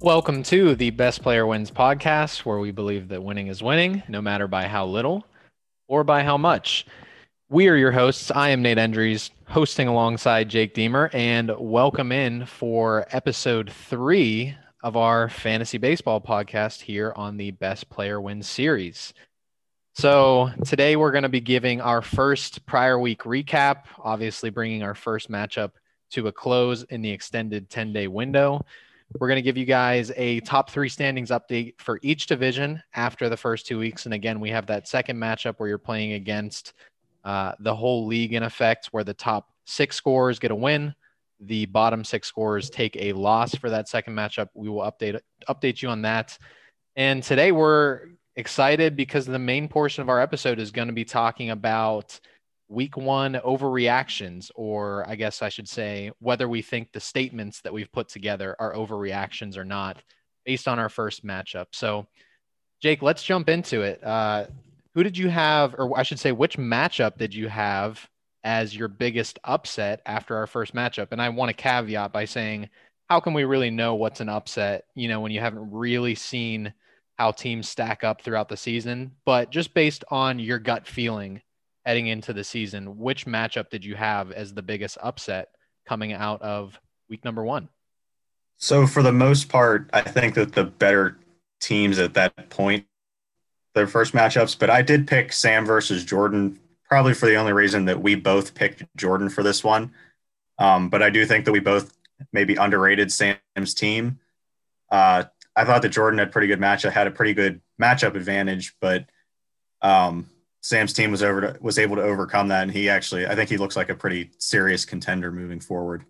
Welcome to the Best Player Wins podcast, where we believe that winning is winning, no matter by how little or by how much. We are your hosts. I am Nate Endries, hosting alongside Jake Deemer, and welcome in for episode three of our fantasy baseball podcast here on the Best Player Wins series. So, today we're going to be giving our first prior week recap, obviously, bringing our first matchup to a close in the extended 10 day window. We're going to give you guys a top three standings update for each division after the first two weeks. And again, we have that second matchup where you're playing against uh, the whole league in effect, where the top six scorers get a win. The bottom six scorers take a loss for that second matchup. We will update update you on that. And today we're excited because the main portion of our episode is going to be talking about week one overreactions, or I guess I should say whether we think the statements that we've put together are overreactions or not based on our first matchup. So, Jake, let's jump into it. Uh, who did you have, or I should say, which matchup did you have as your biggest upset after our first matchup? And I want to caveat by saying, how can we really know what's an upset, you know, when you haven't really seen how teams stack up throughout the season? But just based on your gut feeling, heading into the season, which matchup did you have as the biggest upset coming out of week number one? So, for the most part, I think that the better teams at that point, their first matchups, but I did pick Sam versus Jordan, probably for the only reason that we both picked Jordan for this one. Um, but I do think that we both maybe underrated Sam's team. Uh, I thought that Jordan had pretty good matchup, had a pretty good matchup advantage, but um, Sam's team was over to, was able to overcome that, and he actually, I think he looks like a pretty serious contender moving forward.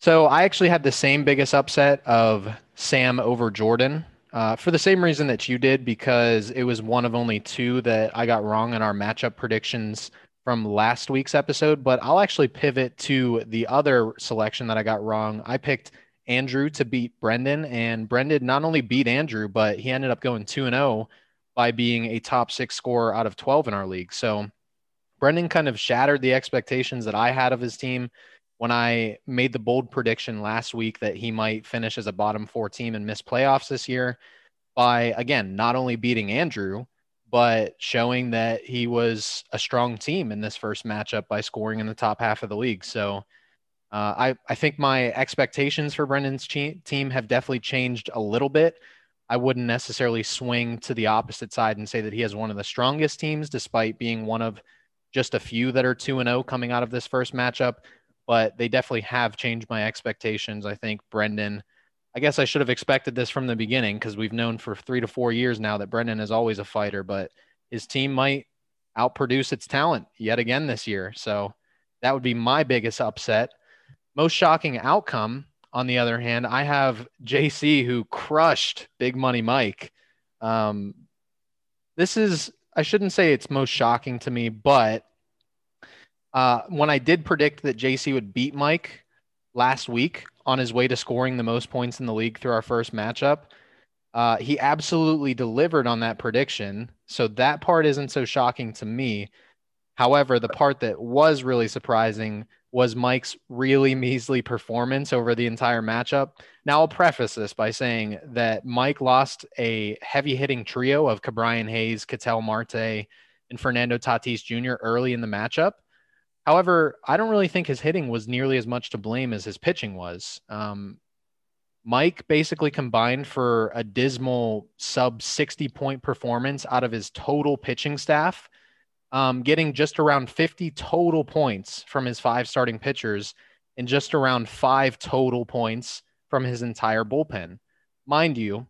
So I actually had the same biggest upset of Sam over Jordan uh, for the same reason that you did, because it was one of only two that I got wrong in our matchup predictions from last week's episode. But I'll actually pivot to the other selection that I got wrong. I picked Andrew to beat Brendan, and Brendan not only beat Andrew, but he ended up going 2 and 0 by being a top six scorer out of 12 in our league. So Brendan kind of shattered the expectations that I had of his team when I made the bold prediction last week that he might finish as a bottom four team and miss playoffs this year by, again, not only beating Andrew, but showing that he was a strong team in this first matchup by scoring in the top half of the league. So uh, I, I think my expectations for Brendan's team have definitely changed a little bit. I wouldn't necessarily swing to the opposite side and say that he has one of the strongest teams, despite being one of just a few that are 2 and 0 coming out of this first matchup. But they definitely have changed my expectations. I think Brendan, I guess I should have expected this from the beginning because we've known for three to four years now that Brendan is always a fighter, but his team might outproduce its talent yet again this year. So that would be my biggest upset. Most shocking outcome on the other hand, I have JC who crushed Big Money Mike. Um, this is, I shouldn't say it's most shocking to me, but uh, when I did predict that JC would beat Mike last week on his way to scoring the most points in the league through our first matchup, uh, he absolutely delivered on that prediction. So that part isn't so shocking to me. However, the part that was really surprising was Mike's really measly performance over the entire matchup. Now, I'll preface this by saying that Mike lost a heavy hitting trio of Ke'Bryan Hayes, Ketel Marte, and Fernando Tatis Jr. early in the matchup. However, I don't really think his hitting was nearly as much to blame as his pitching was. Um, Mike basically combined for a dismal sub 60 point performance out of his total pitching staff um, getting just around 50 total points from his five starting pitchers and just around five total points from his entire bullpen. Mind you,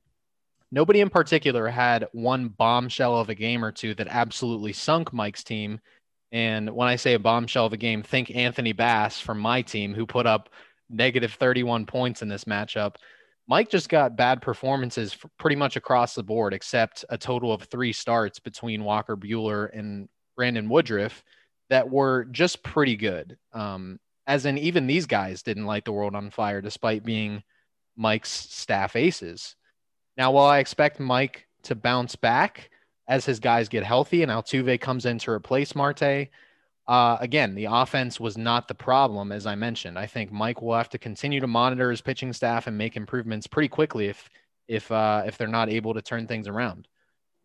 nobody in particular had one bombshell of a game or two that absolutely sunk Mike's team. And when I say a bombshell of a game, think Anthony Bass from my team, who put up negative 31 points in this matchup. Mike just got bad performances pretty much across the board, except a total of three starts between Walker Buehler and Brandon Woodruff that were just pretty good. Um, as in, even these guys didn't light the world on fire despite being Mike's staff aces. Now, while I expect Mike to bounce back as his guys get healthy and Altuve comes in to replace Marte, uh, again, the offense was not the problem, as I mentioned. I think Mike will have to continue to monitor his pitching staff and make improvements pretty quickly if if uh, if they're not able to turn things around.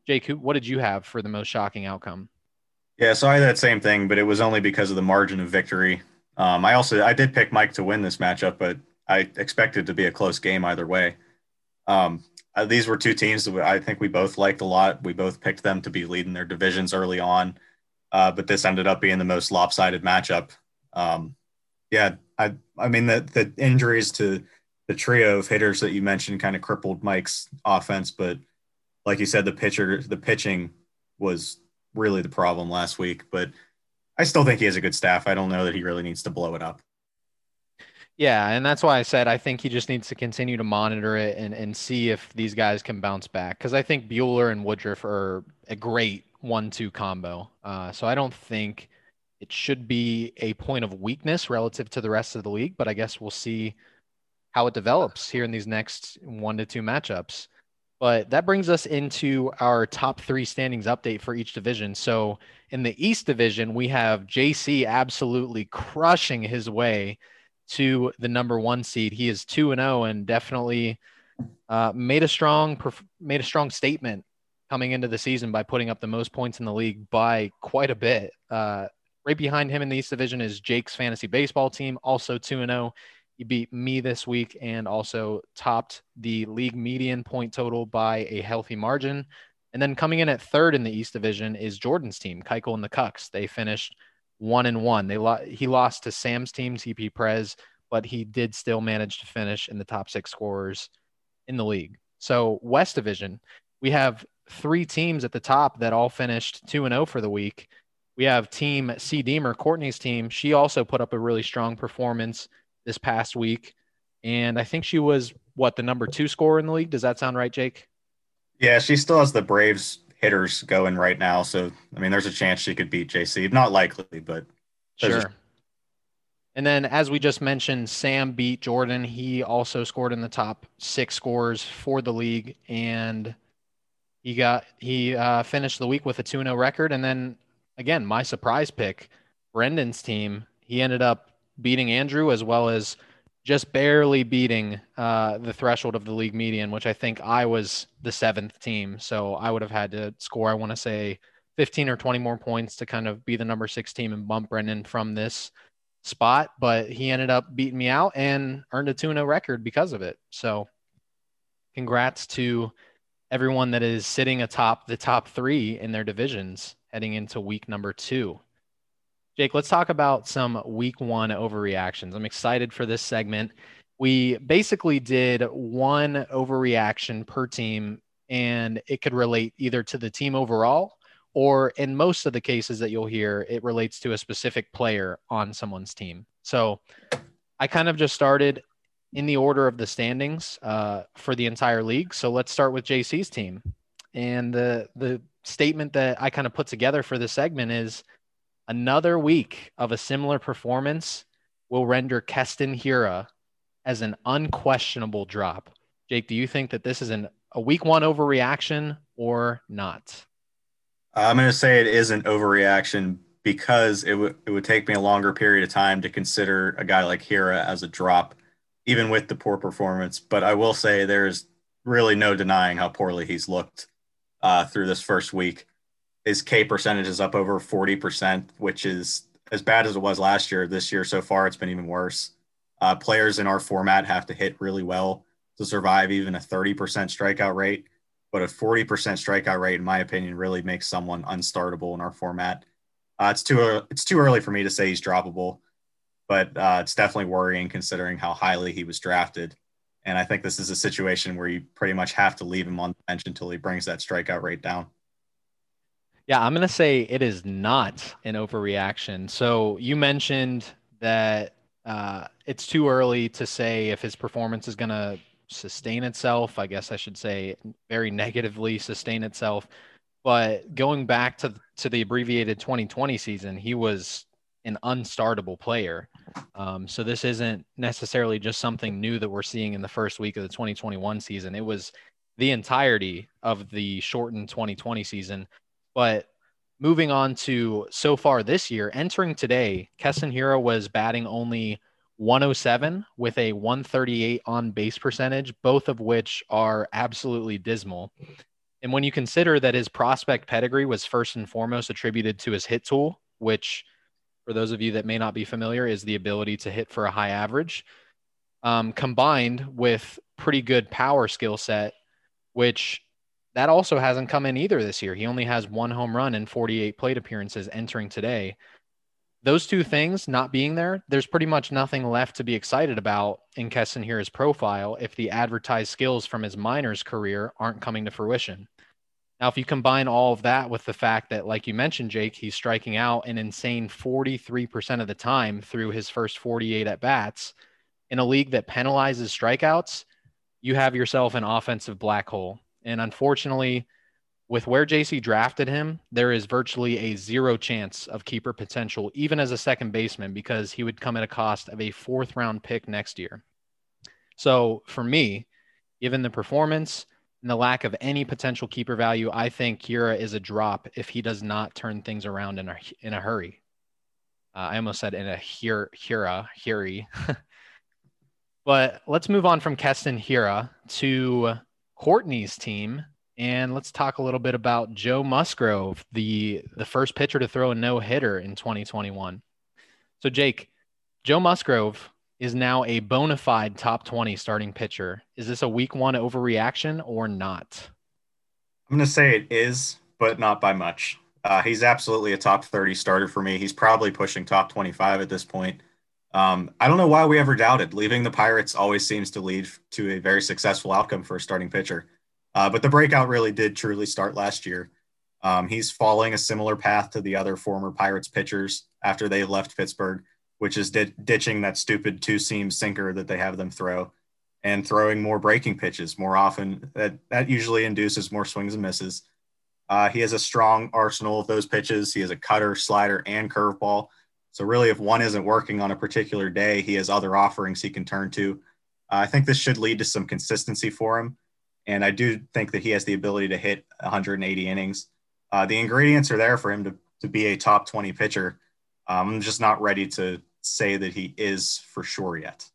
Jake, who, what did you have for the most shocking outcome? Yeah, so I had that same thing, but it was only because of the margin of victory. Um, I also I did pick Mike to win this matchup, but I expected to be a close game either way. Um, uh, these were two teams that I think we both liked a lot. We both picked them to be leading their divisions early on, uh, but this ended up being the most lopsided matchup. Um, yeah, I I mean the the injuries to the trio of hitters that you mentioned kind of crippled Mike's offense, but like you said, the pitcher the pitching was really the problem last week. But I still think he has a good staff. I don't know that he really needs to blow it up. Yeah, and that's why I said I think he just needs to continue to monitor it and, and see if these guys can bounce back. Because I think Buehler and Woodruff are a great one-two combo. Uh, so I don't think it should be a point of weakness relative to the rest of the league. But I guess we'll see how it develops here in these next one to two matchups. But that brings us into our top three standings update for each division. So in the East Division, we have JC absolutely crushing his way to the number one seed. He is two and zero, oh and definitely uh, made a strong made a strong statement coming into the season by putting up the most points in the league by quite a bit. Uh, right behind him in the East Division is Jake's fantasy baseball team, also two and zero. He beat me this week and also topped the league median point total by a healthy margin. And then coming in at third in the East Division is Jordan's team, Keuchel and the Cucks. They finished one and one. They lo- he lost to Sam's team, TP Prez, but he did still manage to finish in the top six scorers in the league. So West Division, we have three teams at the top that all finished two and zero oh for the week. We have Team C Deemer, Courtney's team. She also put up a really strong performance this past week, and I think she was what the number two scorer in the league. Does that sound right, Jake? Yeah, she still has the Braves hitters going right now. So I mean, there's a chance she could beat JC. Not likely, but sure. A- and then, as we just mentioned, Sam beat Jordan. He also scored in the top six scores for the league, and he got he uh, finished the week with a 2-0 record. And then again, my surprise pick, Brendan's team. He ended up beating Andrew as well as just barely beating uh, the threshold of the league median, which I think I was the seventh team. So I would have had to score, I want to say, 15 or 20 more points to kind of be the number six team and bump Brendan from this spot. But he ended up beating me out and earned a 2 0 record because of it. So congrats to everyone that is sitting atop the top three in their divisions heading into week number two. Jake, let's talk about some week one overreactions. I'm excited for this segment. We basically did one overreaction per team, and it could relate either to the team overall or in most of the cases that you'll hear, it relates to a specific player on someone's team. So I kind of just started in the order of the standings uh, for the entire league. So let's start with JC's team. And the the statement that I kind of put together for this segment is Another week of a similar performance will render Keston Hiura as an unquestionable drop. Jake, do you think that this is an, a week one overreaction or not? I'm going to say it is an overreaction because it would it would take me a longer period of time to consider a guy like Hiura as a drop, even with the poor performance. But I will say there's really no denying how poorly he's looked uh, through this first week his K percentage is up over 40%, which is as bad as it was last year. This year so far, it's been even worse. Uh, players in our format have to hit really well to survive even a 30% strikeout rate. But a 40% strikeout rate, in my opinion, really makes someone unstartable in our format. Uh, it's too it's too early for me to say he's droppable, but uh, it's definitely worrying considering how highly he was drafted. And I think this is a situation where you pretty much have to leave him on the bench until he brings that strikeout rate down. Yeah, I'm going to say it is not an overreaction. So you mentioned that uh, it's too early to say if his performance is going to sustain itself. I guess I should say very negatively sustain itself. But going back to to the abbreviated 2020 season, he was an unstartable player. Um, so this isn't necessarily just something new that we're seeing in the first week of the 2021 season. It was the entirety of the shortened 2020 season but moving on to so far this year, entering today, Keston Hiura was batting only 107 with a 138 on base percentage, both of which are absolutely dismal. And when you consider that his prospect pedigree was first and foremost attributed to his hit tool, which, for those of you that may not be familiar, is the ability to hit for a high average, um, combined with pretty good power skill set, which that also hasn't come in either this year. He only has one home run and 48 plate appearances entering today. Those two things not being there, there's pretty much nothing left to be excited about in Keston Hiura's profile if the advertised skills from his minors career aren't coming to fruition. Now, if you combine all of that with the fact that, like you mentioned, Jake, he's striking out an insane 43% of the time through his first 48 at bats in a league that penalizes strikeouts, you have yourself an offensive black hole. And unfortunately, with where JC drafted him, there is virtually a zero chance of keeper potential, even as a second baseman, because he would come at a cost of a fourth round pick next year. So for me, given the performance and the lack of any potential keeper value, I think Hiura is a drop if he does not turn things around in a in a hurry. Uh, I almost said in a Hira, Hira, Hiri. but let's move on from Keston Hiura to Courtney's team. And let's talk a little bit about Joe Musgrove, the the first pitcher to throw a no hitter in 2021. So, Jake, Joe Musgrove is now a bona fide top 20 starting pitcher. Is this a week one overreaction or not? I'm going to say it is, but not by much. Uh, he's absolutely a top 30 starter for me. He's probably pushing top 25 at this point. Um, I don't know why we ever doubted. Leaving the Pirates always seems to lead to a very successful outcome for a starting pitcher. Uh, but the breakout really did truly start last year. Um, he's following a similar path to the other former Pirates pitchers after they left Pittsburgh, which is di- ditching that stupid two seam sinker that they have them throw and throwing more breaking pitches more often. That, that usually induces more swings and misses. Uh, he has a strong arsenal of those pitches. He has a cutter, slider, and curveball. So really, if one isn't working on a particular day, he has other offerings he can turn to. Uh, I think this should lead to some consistency for him, and I do think that he has the ability to hit 180 innings. Uh, the ingredients are there for him to to be a top 20 pitcher. Um, I'm just not ready to say that he is for sure yet.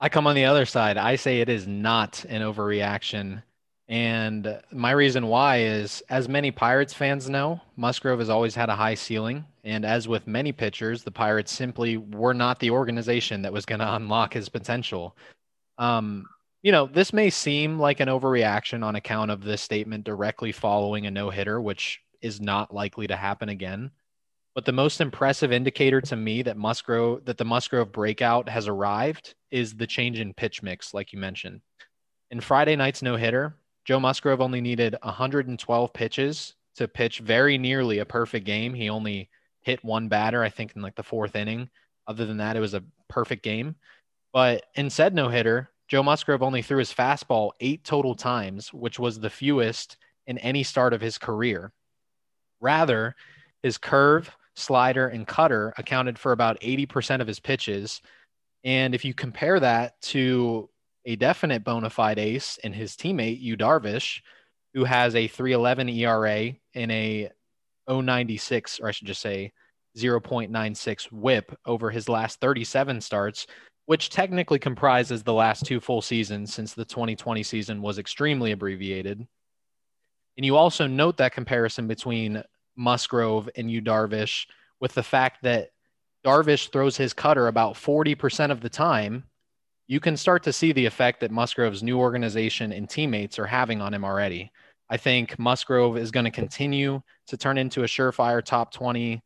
I come on the other side. I say it is not an overreaction. And my reason why is, as many Pirates fans know, Musgrove has always had a high ceiling. And as with many pitchers, the Pirates simply were not the organization that was going to unlock his potential. Um, you know, this may seem like an overreaction on account of this statement directly following a no hitter, which is not likely to happen again. But the most impressive indicator to me that Musgrove that the Musgrove breakout has arrived is the change in pitch mix, like you mentioned. In Friday night's no hitter, Joe Musgrove only needed 112 pitches to pitch very nearly a perfect game. He only hit one batter, I think, in like the fourth inning. Other than that, it was a perfect game. But in said no hitter, Joe Musgrove only threw his fastball eight total times, which was the fewest in any start of his career. Rather, his curve, slider, and cutter accounted for about 80% of his pitches. And if you compare that to a definite bona fide ace in his teammate, Yu Darvish, who has a 311 ERA and a 096, or I should just say 0.96 whip over his last 37 starts, which technically comprises the last two full seasons since the 2020 season was extremely abbreviated. And you also note that comparison between Musgrove and Yu Darvish with the fact that Darvish throws his cutter about 40% of the time you can start to see the effect that Musgrove's new organization and teammates are having on him already. I think Musgrove is going to continue to turn into a surefire top 20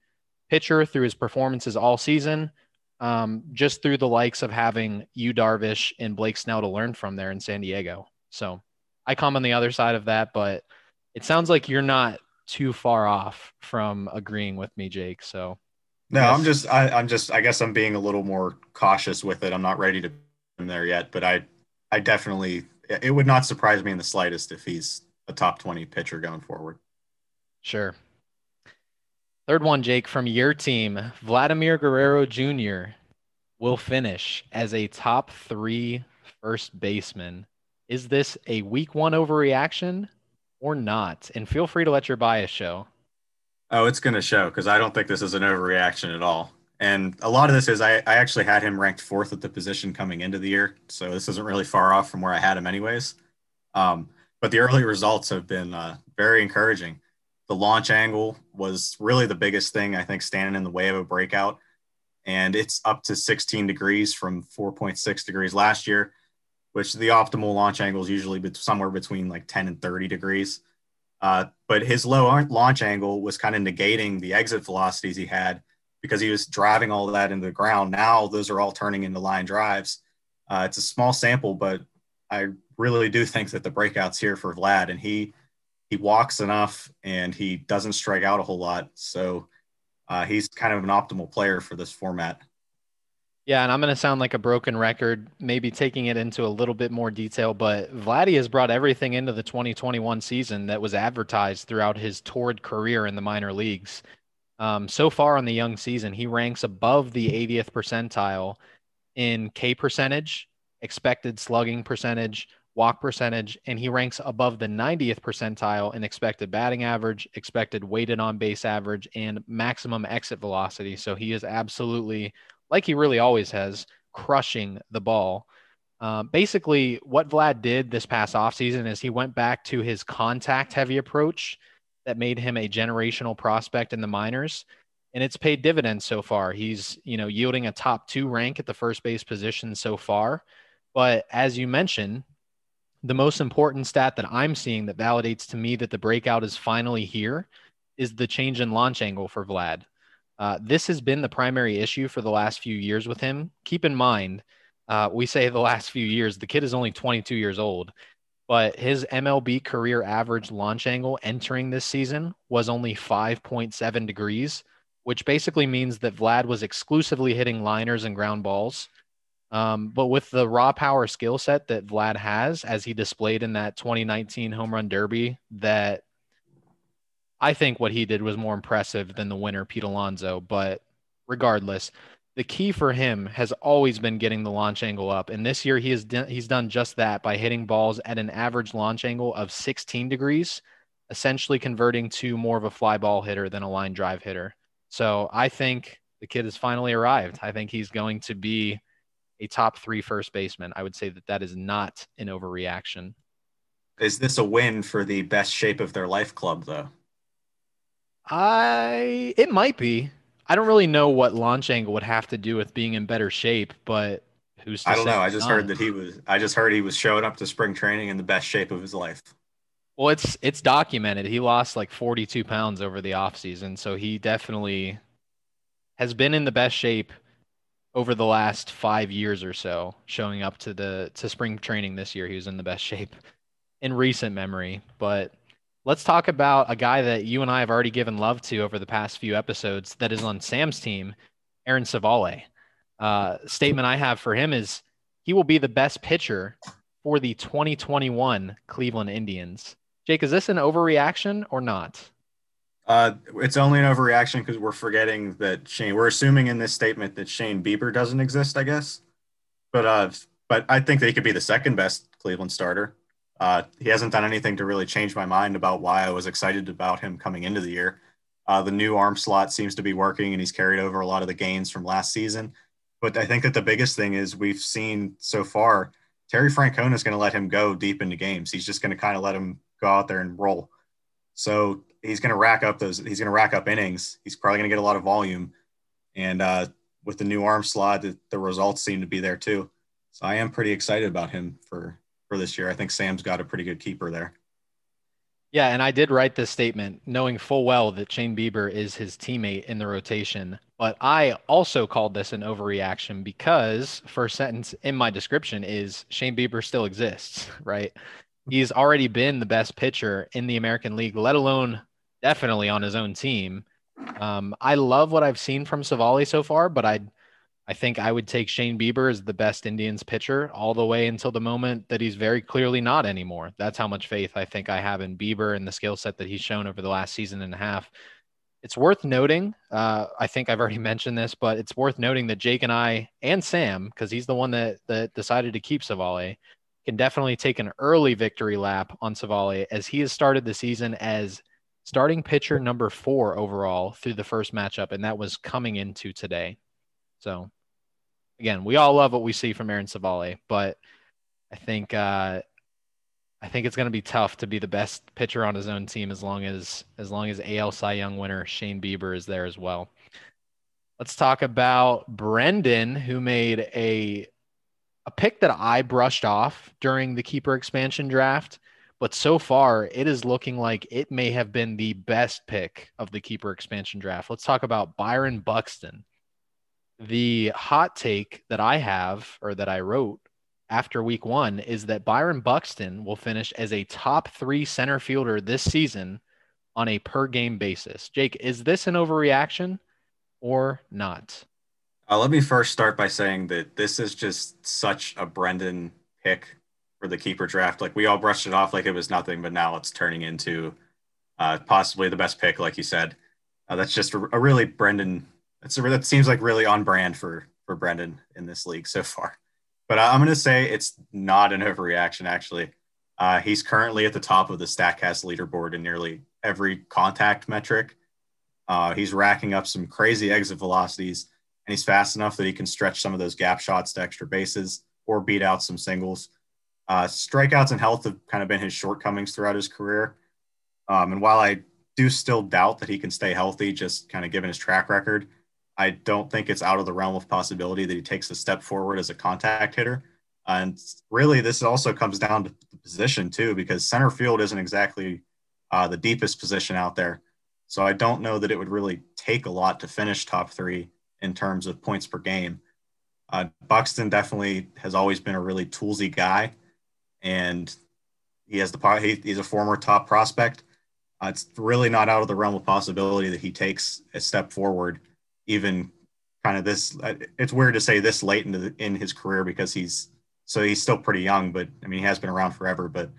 pitcher through his performances all season, um, just through the likes of having Yu Darvish and Blake Snell to learn from there in San Diego. So I come on the other side of that, but it sounds like you're not too far off from agreeing with me, Jake. So no. I'm just, I, I'm just, I guess I'm being a little more cautious with it. I'm not ready to be there yet, but I I definitely it would not surprise me in the slightest if he's a top 20 pitcher going forward. Sure. Third one, Jake, from your team, Vladimir Guerrero Jr. will finish as a top three first baseman. Is this a week one overreaction or not? And feel free to let your bias show. Oh, it's going to show because I don't think this is an overreaction at all. And a lot of this is I, I actually had him ranked fourth at the position coming into the year. So this isn't really far off from where I had him, anyways. Um, but the early results have been uh, very encouraging. The launch angle was really the biggest thing, I think, standing in the way of a breakout. And it's up to 16 degrees from 4.6 degrees last year, which the optimal launch angle is usually somewhere between like 10 and 30 degrees. Uh, but his low launch angle was kind of negating the exit velocities he had because he was driving all that into the ground. Now those are all turning into line drives. Uh, it's a small sample, but I really do think that the breakout's here for Vlad, and he he walks enough and he doesn't strike out a whole lot, so uh, he's kind of an optimal player for this format. Yeah, and I'm going to sound like a broken record, maybe taking it into a little bit more detail, but Vladdy has brought everything into the 2021 season that was advertised throughout his torrid career in the minor leagues. Um, so far on the young season, he ranks above the 80th percentile in K percentage, expected slugging percentage, walk percentage, and he ranks above the 90th percentile in expected batting average, expected weighted on base average, and maximum exit velocity. So he is absolutely like he really always has, crushing the ball. Uh, basically, what Vlad did this past offseason is he went back to his contact heavy approach that made him a generational prospect in the minors. And it's paid dividends so far. He's, you know, yielding a top two rank at the first base position so far. But as you mentioned, the most important stat that I'm seeing that validates to me that the breakout is finally here is the change in launch angle for Vlad. Uh, this has been the primary issue for the last few years with him. Keep in mind, uh, we say the last few years, the kid is only 22 years old, but his MLB career average launch angle entering this season was only 5.7 degrees, which basically means that Vlad was exclusively hitting liners and ground balls. Um, but with the raw power skill set that Vlad has, as he displayed in that 2019 home run derby that I think what he did was more impressive than the winner, Pete Alonso. But regardless, the key for him has always been getting the launch angle up. And this year he has done, he's done just that by hitting balls at an average launch angle of 16 degrees, essentially converting to more of a fly ball hitter than a line drive hitter. So I think the kid has finally arrived. I think he's going to be a top three first baseman. I would say that that is not an overreaction. Is this a win for the best shape of their life club, though? I it might be. I don't really know what launch angle would have to do with being in better shape, but who's I don't know. I just not? heard that he was I just heard he was showing up to spring training in the best shape of his life. Well, it's it's documented. He lost like 42 pounds over the offseason, so he definitely has been in the best shape over the last 5 years or so, showing up to the to spring training this year. He was in the best shape in recent memory, but let's talk about a guy that you and I have already given love to over the past few episodes that is on Sam's team, Aaron Civale. Uh, statement I have for him is he will be the best pitcher for the 2021 Cleveland Indians. Jake, is this an overreaction or not? Uh, it's only an overreaction because we're forgetting that Shane. We're assuming in this statement that Shane Bieber doesn't exist, I guess. But uh, but I think that he could be the second best Cleveland starter. Uh, he hasn't done anything to really change my mind about why I was excited about him coming into the year. Uh, the new arm slot seems to be working, and he's carried over a lot of the gains from last season. But I think that the biggest thing is we've seen so far Terry Francona is going to let him go deep into games. He's just going to kind of let him go out there and roll. So he's going to rack up those. He's going to rack up innings. He's probably going to get a lot of volume, and uh, with the new arm slot, the, the results seem to be there too. So I am pretty excited about him for for this year. I think Sam's got a pretty good keeper there. Yeah, and I did write this statement knowing full well that Shane Bieber is his teammate in the rotation. But I also called this an overreaction because first sentence in my description is Shane Bieber still exists, right? He's already been the best pitcher in the American League, let alone definitely on his own team. Um, I love what I've seen from Civale so far, but I I think I would take Shane Bieber as the best Indians pitcher all the way until the moment that he's very clearly not anymore. That's how much faith I think I have in Bieber and the skill set that he's shown over the last season and a half. It's worth noting. Uh, I think I've already mentioned this, but it's worth noting that Jake and I and Sam, because he's the one that that decided to keep Civale, can definitely take an early victory lap on Civale as he has started the season as starting pitcher number four overall through the first matchup, and that was coming into today. So, again, we all love what we see from Aaron Civale, but I think uh, I think it's going to be tough to be the best pitcher on his own team as long as as long as AL Cy Young winner Shane Bieber is there as well. Let's talk about Brendan, who made a a pick that I brushed off during the keeper expansion draft, but so far it is looking like it may have been the best pick of the keeper expansion draft. Let's talk about Byron Buxton. The hot take that I have or that I wrote after week one is that Byron Buxton will finish as a top three center fielder this season on a per game basis. Jake, is this an overreaction or not? Uh, let me first start by saying that this is just such a Brendan pick for the keeper draft. Like we all brushed it off like it was nothing, but now it's turning into uh, possibly the best pick, like you said. Uh, that's just a, a, really Brendan. It's a, that seems like really on brand for for Brendan in this league so far. But I'm going to say it's not an overreaction, actually. Uh, he's currently at the top of the StatCast leaderboard in nearly every contact metric. Uh, he's racking up some crazy exit velocities, and he's fast enough that he can stretch some of those gap shots to extra bases or beat out some singles. Uh, strikeouts and health have kind of been his shortcomings throughout his career. Um, and while I do still doubt that he can stay healthy, just kind of given his track record, I don't think it's out of the realm of possibility that he takes a step forward as a contact hitter. And really, this also comes down to the position too, because center field isn't exactly uh, the deepest position out there. So I don't know that it would really take a lot to finish top three in terms of points per game. Uh, Buxton definitely has always been a really toolsy guy, and he has the he, he's a former top prospect. Uh, it's really not out of the realm of possibility that he takes a step forward even kind of this it's weird to say this late into the, in his career because he's so he's still pretty young but i mean he has been around forever but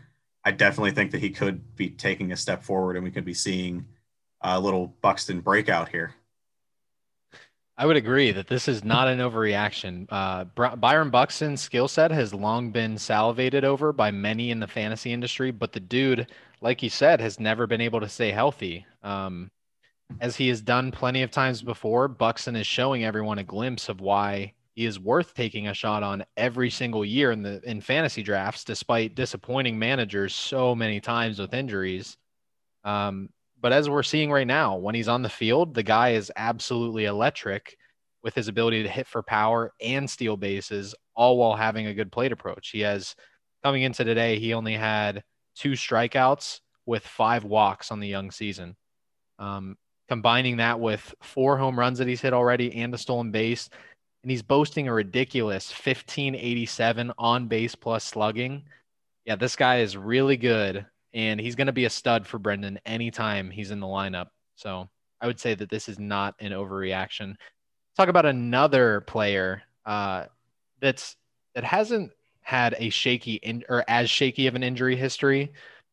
i definitely think that he could be taking a step forward and we could be seeing a little buxton breakout here I would agree that this is not an overreaction. Uh, Byron Buxton's skill set has long been salivated over by many in the fantasy industry, but the dude, like you said, has never been able to stay healthy. Um, as he has done plenty of times before, Buxton is showing everyone a glimpse of why he is worth taking a shot on every single year in the in fantasy drafts, despite disappointing managers so many times with injuries. Um, but as we're seeing right now, when he's on the field, the guy is absolutely electric with his ability to hit for power and steal bases, all while having a good plate approach. He has coming into today, he only had two strikeouts with five walks on the young season. Um, combining that with four home runs that he's hit already and a stolen base. And he's boasting a ridiculous 1587 on base plus slugging. Yeah, this guy is really good. And he's going to be a stud for Brendan anytime he's in the lineup. So I would say that this is not an overreaction. Talk about another player uh, that's that hasn't had a shaky in, or as shaky of an injury history,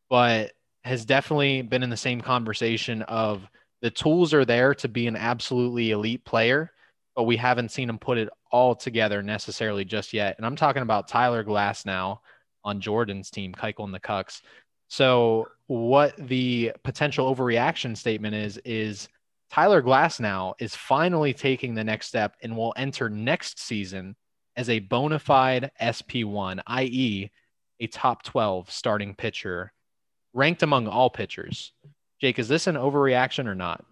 but has definitely been in the same conversation of the tools are there to be an absolutely elite player, but we haven't seen him put it all together necessarily just yet. And I'm talking about Tyler Glasnow on Jordan's team, Keuchel and the Cucks. So what the potential overreaction statement is is Tyler Glasnow is finally taking the next step and will enter next season as a bona fide SP1, i.e., a top 12 starting pitcher, ranked among all pitchers. Jake, is this an overreaction or not?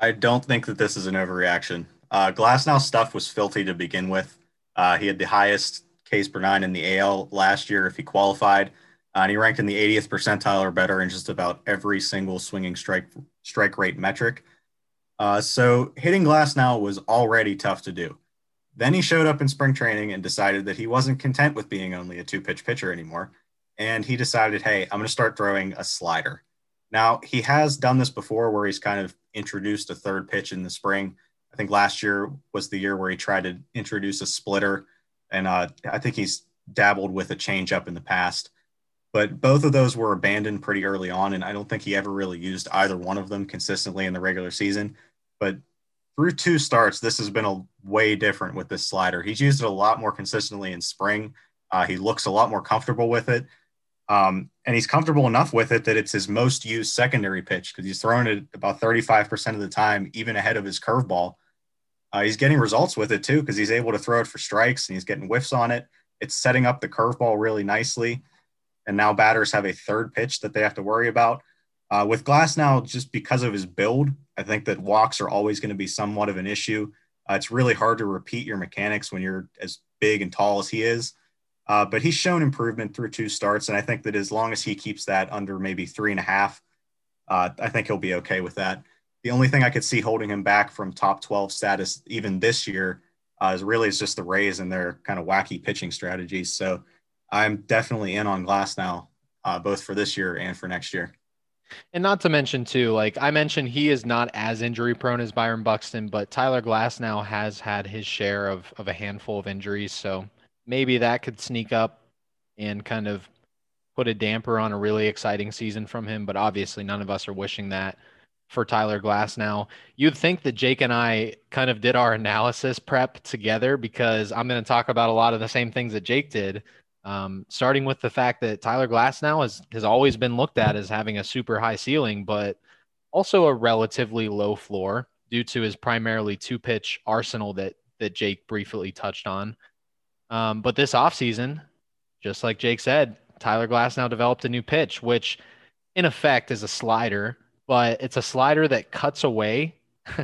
I don't think that this is an overreaction. Uh, Glasnow stuff was filthy to begin with. Uh, he had the highest Ks per nine in the AL last year if he qualified, uh, and he ranked in the 80th percentile or better in just about every single swinging strike strike rate metric. Uh, so hitting Glasnow was already tough to do. Then he showed up in spring training and decided that he wasn't content with being only a two pitch pitcher anymore, and he decided, hey, I'm going to start throwing a slider. Now, he has done this before where he's kind of introduced a third pitch in the spring. I think last year was the year where he tried to introduce a splitter. And uh, I think he's dabbled with a changeup in the past. But both of those were abandoned pretty early on. And I don't think he ever really used either one of them consistently in the regular season. But through two starts, this has been a way different with this slider. He's used it a lot more consistently in spring. Uh, he looks a lot more comfortable with it. Um, and he's comfortable enough with it that it's his most used secondary pitch because he's throwing it about 35% of the time, even ahead of his curveball. Uh, he's getting results with it too because he's able to throw it for strikes and he's getting whiffs on it. It's setting up the curveball really nicely. And now batters have a third pitch that they have to worry about. Uh, with Glasnow, just because of his build, I think that walks are always going to be somewhat of an issue. Uh, it's really hard to repeat your mechanics when you're as big and tall as he is. Uh, but he's shown improvement through two starts, and I think that as long as he keeps that under maybe three and a half, uh, I think he'll be okay with that. The only thing I could see holding him back from top 12 status even this year uh, is really is just the Rays and their kind of wacky pitching strategies. So I'm definitely in on Glasnow, uh, both for this year and for next year. And not to mention too, like I mentioned, he is not as injury prone as Byron Buxton, but Tyler Glasnow has had his share of of a handful of injuries. So maybe that could sneak up and kind of put a damper on a really exciting season from him. But obviously, none of us are wishing that for Tyler Glass. Now, You'd think that Jake and I kind of did our analysis prep together because I'm going to talk about a lot of the same things that Jake did. Um, starting with the fact that Tyler Glasnow has, has always been looked at as having a super high ceiling, but also a relatively low floor due to his primarily two pitch arsenal that, that Jake briefly touched on. Um, but this offseason, just like Jake said, Tyler Glasnow developed a new pitch, which in effect is a slider, but it's a slider that cuts away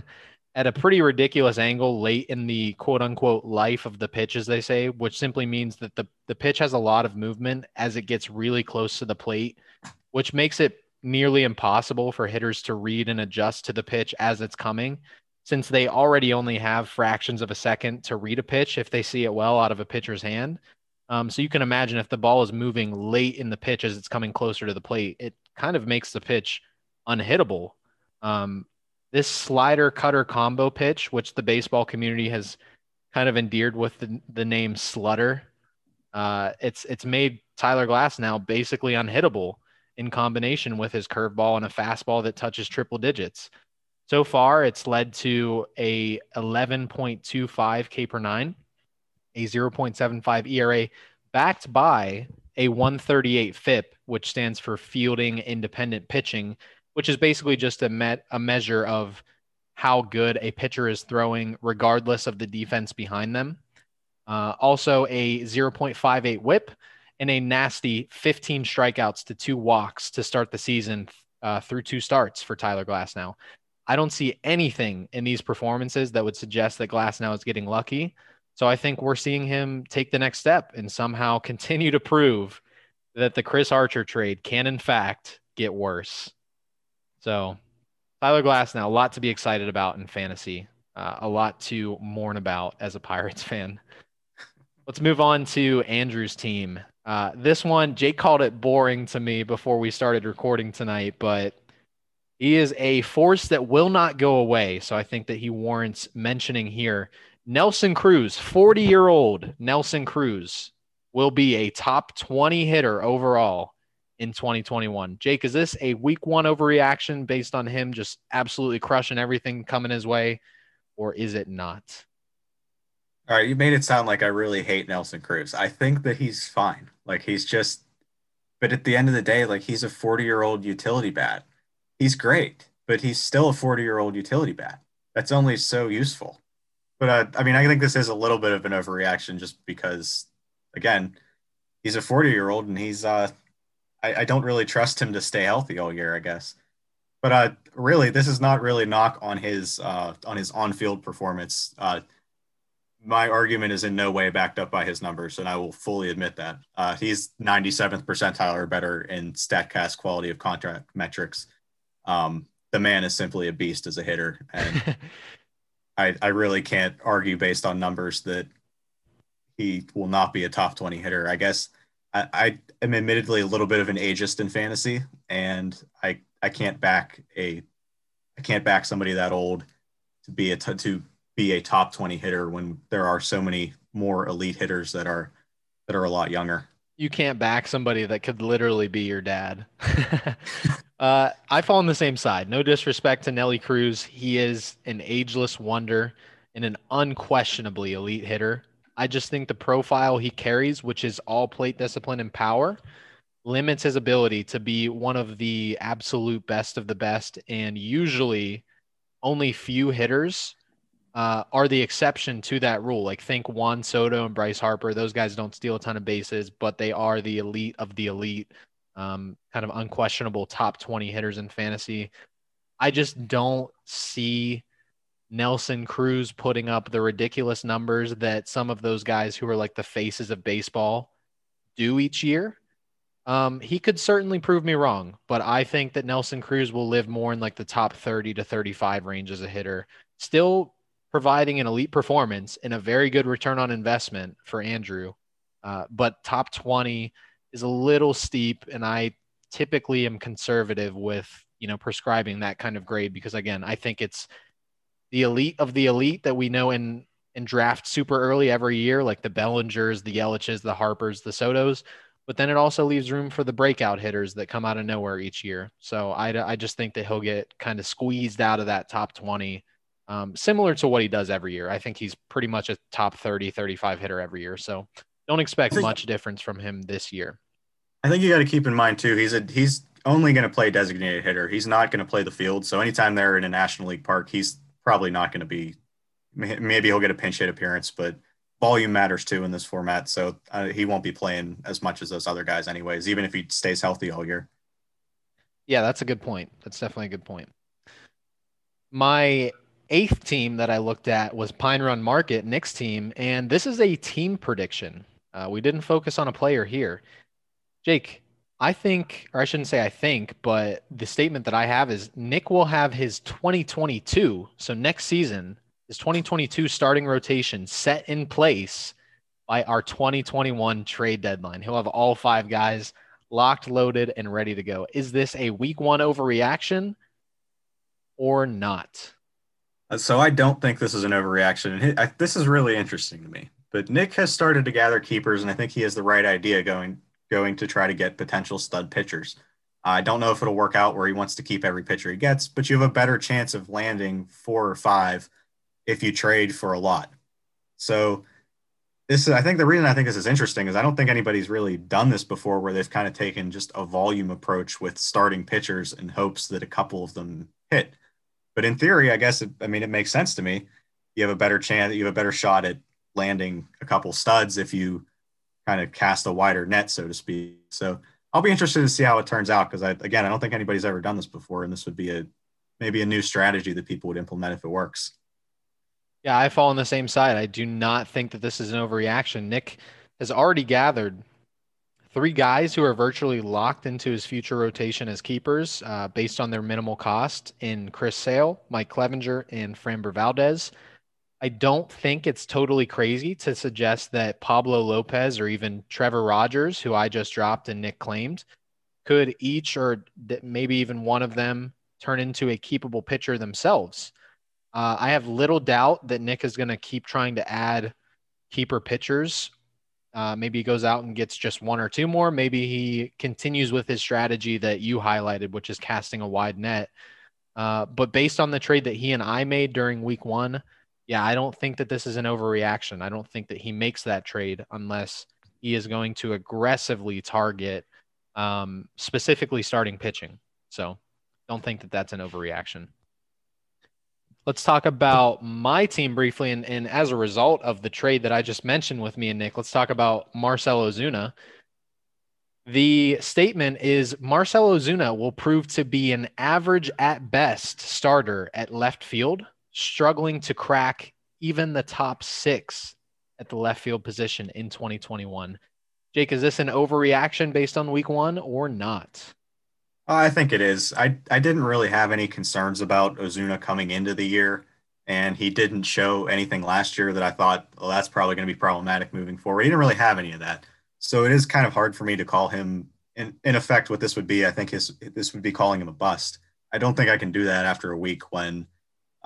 at a pretty ridiculous angle late in the quote unquote life of the pitch, as they say, which simply means that the, the pitch has a lot of movement as it gets really close to the plate, which makes it nearly impossible for hitters to read and adjust to the pitch as it's coming since they already only have fractions of a second to read a pitch if they see it well out of a pitcher's hand. Um, so you can imagine if the ball is moving late in the pitch as it's coming closer to the plate, it kind of makes the pitch unhittable. Um, this slider cutter combo pitch, which the baseball community has kind of endeared with the, the name slutter, uh, it's it's made Tyler Glasnow basically unhittable in combination with his curveball and a fastball that touches triple digits. So far, it's led to a 11.25 K per nine, a 0.75 ERA, backed by a 138 FIP, which stands for fielding independent pitching, which is basically just a met a measure of how good a pitcher is throwing, regardless of the defense behind them. Uh, also, a 0.58 WHIP and a nasty 15 strikeouts to two walks to start the season uh, through two starts for Tyler Glasnow. I don't see anything in these performances that would suggest that Glasnow is getting lucky. So I think we're seeing him take the next step and somehow continue to prove that the Chris Archer trade can, in fact, get worse. So Tyler Glasnow, a lot to be excited about in fantasy, uh, a lot to mourn about as a Pirates fan. Let's move on to Andrew's team. Uh, this one, Jake called it boring to me before we started recording tonight, but he is a force that will not go away. So I think that he warrants mentioning here. Nelson Cruz, 40 year old Nelson Cruz, will be a top 20 hitter overall in 2021. Jake, is this a week one overreaction based on him just absolutely crushing everything coming his way, or is it not? All right, you made it sound like I really hate Nelson Cruz. I think that he's fine. Like he's just, but at the end of the day, like he's a 40 year old utility bat he's great, but he's still a 40 year old utility bat. That's only so useful. But uh, I mean, I think this is a little bit of an overreaction just because, again, he's a 40 year old and he's, uh, I, I, don't really trust him to stay healthy all year, I guess. But uh, really, this is not really knock on his uh, on his on field performance. Uh, my argument is in no way backed up by his numbers, and I will fully admit that. Uh, he's 97th percentile or better in StatCast quality of contract metrics um, the man is simply a beast as a hitter, and I, I really can't argue based on numbers that he will not be a top 20 hitter. I guess I, am admittedly a little bit of an ageist in fantasy, and I I can't back a I can't back somebody that old to be a t- to be a top 20 hitter when there are so many more elite hitters that are that are a lot younger. You can't back somebody that could literally be your dad. Uh, I fall on the same side. No disrespect to Nelly Cruz. He is an ageless wonder and an unquestionably elite hitter. I just think the profile he carries, which is all plate discipline and power, limits his ability to be one of the absolute best of the best. And usually only few hitters uh, are the exception to that rule. Like think Juan Soto and Bryce Harper. Those guys don't steal a ton of bases, but they are the elite of the elite, um, kind of unquestionable top 20 hitters in fantasy. I just don't see Nelson Cruz putting up the ridiculous numbers that some of those guys who are like the faces of baseball do each year. Um, he could certainly prove me wrong, but I think that Nelson Cruz will live more in like the top 30 to 35 range as a hitter. Still providing an elite performance and a very good return on investment for Andrew. Uh, but top 20 is a little steep, and I typically am conservative with you know prescribing that kind of grade because again, I think it's the elite of the elite that we know in in draft super early every year, like the Bellingers, the Yeliches, the Harpers, the Sotos. But then it also leaves room for the breakout hitters that come out of nowhere each year. So I, I just think that he'll get kind of squeezed out of that top 20 um, similar to what he does every year. I think he's pretty much a top 30, 35 hitter every year. So don't expect think, much difference from him this year. I think you got to keep in mind too. He's a he's only going to play designated hitter. He's not going to play the field. So anytime they're in a National League park, he's probably not going to be. Maybe he'll get a pinch hit appearance, but volume matters too in this format. So uh, he won't be playing as much as those other guys, anyways. Even if he stays healthy all year. Yeah, that's a good point. That's definitely a good point. My eighth team that I looked at was Pine Run Market, Nick's team, and this is a team prediction. Uh, we didn't focus on a player here. Jake, I think, or I shouldn't say I think, but the statement that I have is Nick will have his 2022, so next season, his 2022 starting rotation set in place by our 2021 trade deadline. He'll have all five guys locked, loaded, and ready to go. Is this a week one overreaction or not? Uh, so I don't think this is an overreaction. This is really interesting to me. But Nick has started to gather keepers, and I think he has the right idea going going to try to get potential stud pitchers. I don't know if it'll work out where he wants to keep every pitcher he gets, but you have a better chance of landing four or five if you trade for a lot. So this is, I think the reason I think this is interesting is I don't think anybody's really done this before where they've kind of taken just a volume approach with starting pitchers in hopes that a couple of them hit. But in theory, I guess, it, I mean, it makes sense to me. You have a better chance, you have a better shot at landing a couple studs if you kind of cast a wider net, so to speak. So I'll be interested to see how it turns out because I, again, I don't think anybody's ever done this before, and this would be a maybe a new strategy that people would implement if it works. Yeah, I fall on the same side. I do not think that this is an overreaction. Nick has already gathered three guys who are virtually locked into his future rotation as keepers uh, based on their minimal cost in Chris Sale, Mike Clevinger, and Framber Valdez. I don't think it's totally crazy to suggest that Pablo Lopez or even Trevor Rogers, who I just dropped and Nick claimed, could each or maybe even one of them turn into a keepable pitcher themselves. Uh, I have little doubt that Nick is going to keep trying to add keeper pitchers uh, maybe he goes out and gets just one or two more. Maybe he continues with his strategy that you highlighted, which is casting a wide net. Uh, but based on the trade that he and I made during week one, yeah, I don't think that this is an overreaction. I don't think that he makes that trade unless he is going to aggressively target um, specifically starting pitching. So don't think that that's an overreaction. Let's talk about my team briefly. And, and as a result of the trade that I just mentioned with me and Nick, let's talk about Marcell Ozuna. The statement is Marcell Ozuna will prove to be an average at best starter at left field, struggling to crack even the top six at the left field position in 2021. Jake, is this an overreaction based on week one or not? I think it is. I, I didn't really have any concerns about Ozuna coming into the year, and he didn't show anything last year that I thought, well, that's probably going to be problematic moving forward. He didn't really have any of that. So it is kind of hard for me to call him, in, in effect, what this would be. I think his this would be calling him a bust. I don't think I can do that after a week when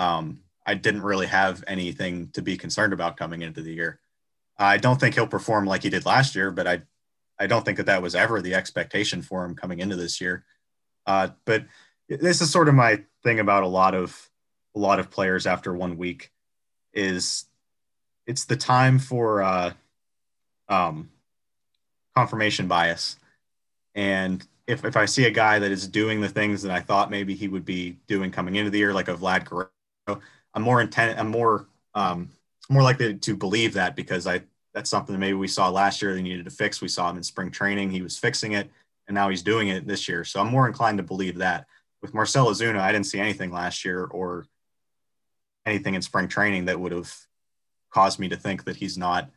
um, I didn't really have anything to be concerned about coming into the year. I don't think he'll perform like he did last year, but I, I don't think that that was ever the expectation for him coming into this year. Uh, but this is sort of my thing about a lot of a lot of players after one week is it's the time for uh, um, confirmation bias. And if, if I see a guy that is doing the things that I thought maybe he would be doing coming into the year, like a Vlad I'm more intent, I'm more um, more likely to believe that because I that's something that maybe we saw last year they needed to fix. We saw him in spring training, he was fixing it, and now he's doing it this year. So I'm more inclined to believe that. With Marcell Ozuna, I didn't see anything last year or anything in spring training that would have caused me to think that he's not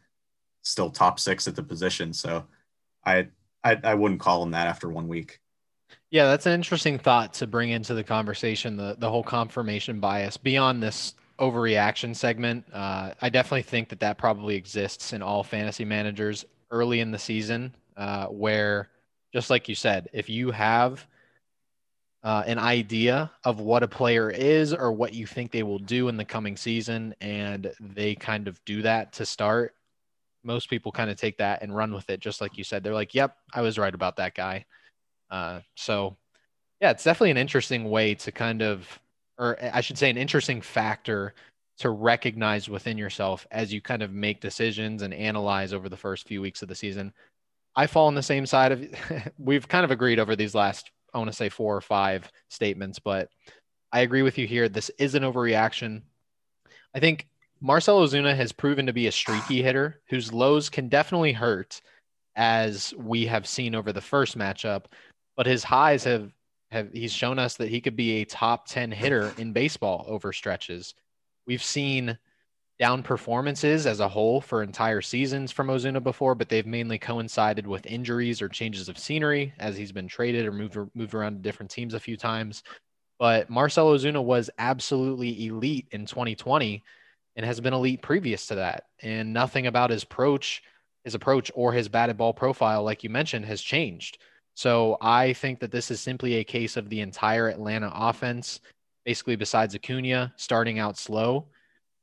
still top six at the position. So I I, I wouldn't call him that after one week. Yeah, that's an interesting thought to bring into the conversation. The the whole confirmation bias beyond this overreaction segment. Uh, I definitely think that that probably exists in all fantasy managers early in the season, uh, where just like you said, if you have uh, an idea of what a player is or what you think they will do in the coming season, and they kind of do that to start, most people kind of take that and run with it, just like you said. They're like, "Yep, I was right about that guy." Uh, so, yeah, it's definitely an interesting way to kind of, or I should say, an interesting factor to recognize within yourself as you kind of make decisions and analyze over the first few weeks of the season. I fall on the same side of. we've kind of agreed over these last, I want to say, four or five statements, but I agree with you here. This is an overreaction. I think Marcell Ozuna has proven to be a streaky hitter whose lows can definitely hurt, as we have seen over the first matchup. But his highs have have he's shown us that he could be a top 10 hitter in baseball over stretches. We've seen down performances as a whole for entire seasons from Ozuna before, but they've mainly coincided with injuries or changes of scenery as he's been traded or moved moved around to different teams a few times. But Marcell Ozuna was absolutely elite in 2020 and has been elite previous to that. And nothing about his approach, his approach or his batted ball profile, like you mentioned, has changed. So I think that this is simply a case of the entire Atlanta offense, basically besides Acuna starting out slow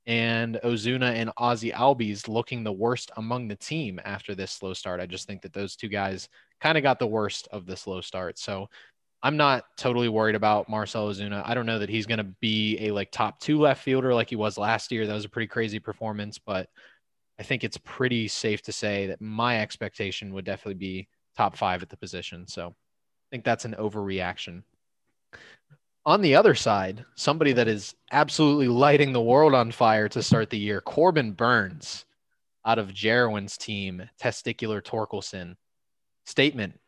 and Ozuna and Ozzy Albies looking the worst among the team after this slow start. I just think that those two guys kind of got the worst of the slow start. So I'm not totally worried about Marcell Ozuna. I don't know that he's going to be a like top two left fielder like he was last year. That was a pretty crazy performance, but I think it's pretty safe to say that my expectation would definitely be top five at the position. So I think that's an overreaction. On the other side, somebody that is absolutely lighting the world on fire to start the year, Corbin Burnes out of Jerwin's team, Testicular Torkelson. Statement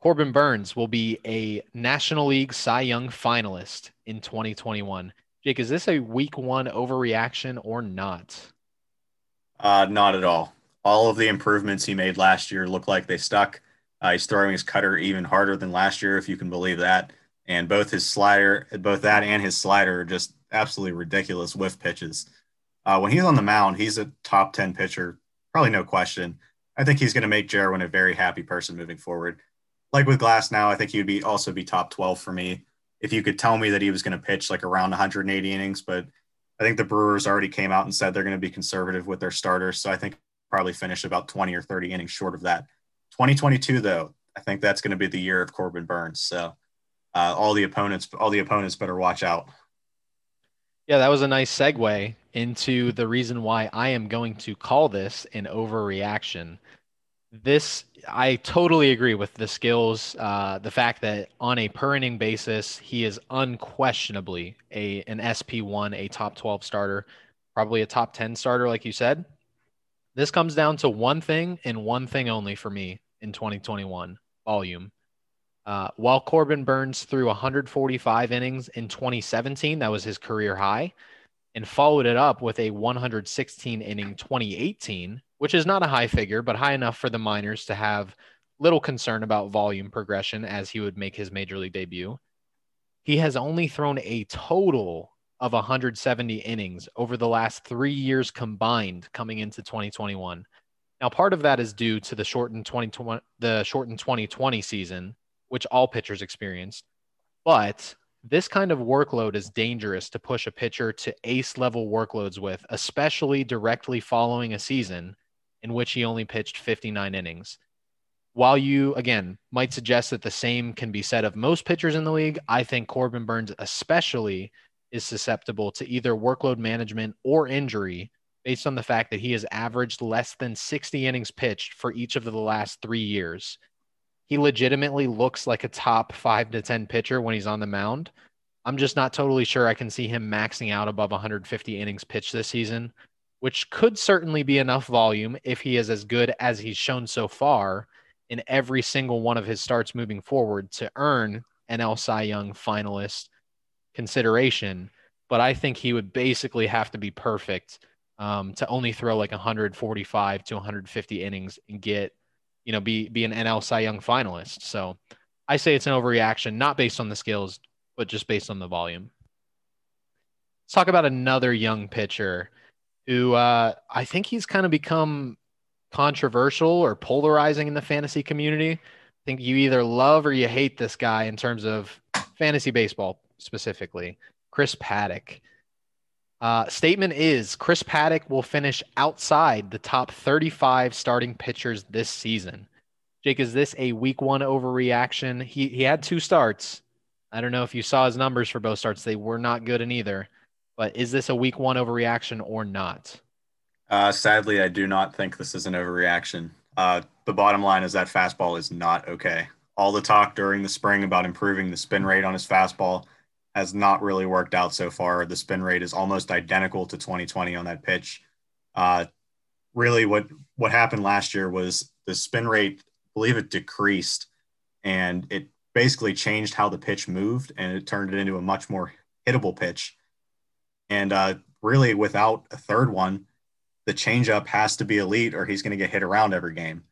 Corbin Burnes will be a National League Cy Young finalist in 2021. Jake, is this a week one overreaction or not? Uh, not at all. All of the improvements he made last year look like they stuck. Uh, he's throwing his cutter even harder than last year, if you can believe that. And both his slider, both that and his slider, are just absolutely ridiculous whiff pitches. Uh, when he's on the mound, he's a top 10 pitcher, probably no question. I think he's going to make Jarwin a very happy person moving forward like with Glasnow, I think he would be also be top 12 for me if you could tell me that he was going to pitch like around 180 innings. But I think the Brewers already came out and said they're going to be conservative with their starters. So I think probably finish about 20 or 30 innings short of that. 2022, though, I think that's going to be the year of Corbin Burnes. So uh, all the opponents, all the opponents better watch out. Yeah, that was a nice segue into the reason why I am going to call this an overreaction this I totally agree with the skills. Uh, the fact that on a per inning basis, he is unquestionably a an SP one, a top twelve starter, probably a top ten starter, like you said. This comes down to one thing and one thing only for me in 2021: volume. Uh, while Corbin Burnes threw 145 innings in 2017, that was his career high, and followed it up with a 116 inning 2018 which is not a high figure, but high enough for the minors to have little concern about volume progression as he would make his major league debut. He has only thrown a total of 170 innings over the last three years combined coming into 2021. Now, part of that is due to the shortened 2020, the shortened 2020 season, which all pitchers experienced. But this kind of workload is dangerous to push a pitcher to ace level workloads with, especially directly following a season in which he only pitched 59 innings. While you, again, might suggest that the same can be said of most pitchers in the league, I think Corbin Burnes, especially, is susceptible to either workload management or injury based on the fact that he has averaged less than 60 innings pitched for each of the last three years. he legitimately looks like a top five to 10 pitcher when he's on the mound. I'm just not totally sure I can see him maxing out above 150 innings pitched this season, which could certainly be enough volume if he is as good as he's shown so far in every single one of his starts moving forward to earn an NL Cy Young finalist consideration. But I think he would basically have to be perfect um, to only throw like 145 to 150 innings and get, you know, be be an NL Cy Young finalist. So I say it's an overreaction, not based on the skills, but just based on the volume. Let's talk about another young pitcher who uh, I think he's kind of become controversial or polarizing in the fantasy community. I think you either love or you hate this guy in terms of fantasy baseball specifically. Chris Paddack. Uh, statement is Chris Paddack will finish outside the top 35 starting pitchers this season. Jake, is this a week one overreaction? He he had two starts. I don't know if you saw his numbers for both starts; they were not good in either. But is this a week one overreaction or not? Uh, sadly, I do not think this is an overreaction. Uh, the bottom line is that fastball is not okay. All the talk during the spring about improving the spin rate on his fastball has not really worked out so far. The spin rate is almost identical to 2020 on that pitch. Uh, really, what what happened last year was the spin rate, I believe it decreased, and it basically changed how the pitch moved, and it turned it into a much more hittable pitch. And uh, really, without a third one, the changeup has to be elite, or he's going to get hit around every game.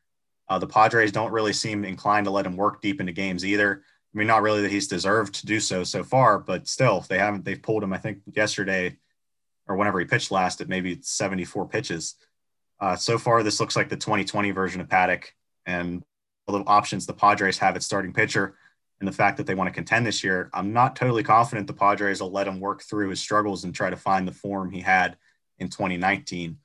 Uh, the Padres don't really seem inclined to let him work deep into games either. I mean, not really that he's deserved to do so so far, but still, if they haven't. They've pulled him. I think yesterday, or whenever he pitched last, at maybe 74 pitches. Uh, so far, this looks like the 2020 version of Paddack, and all the options the Padres have at starting pitcher, and the fact that they want to contend this year. I'm not totally confident the Padres will let him work through his struggles and try to find the form he had in 2019.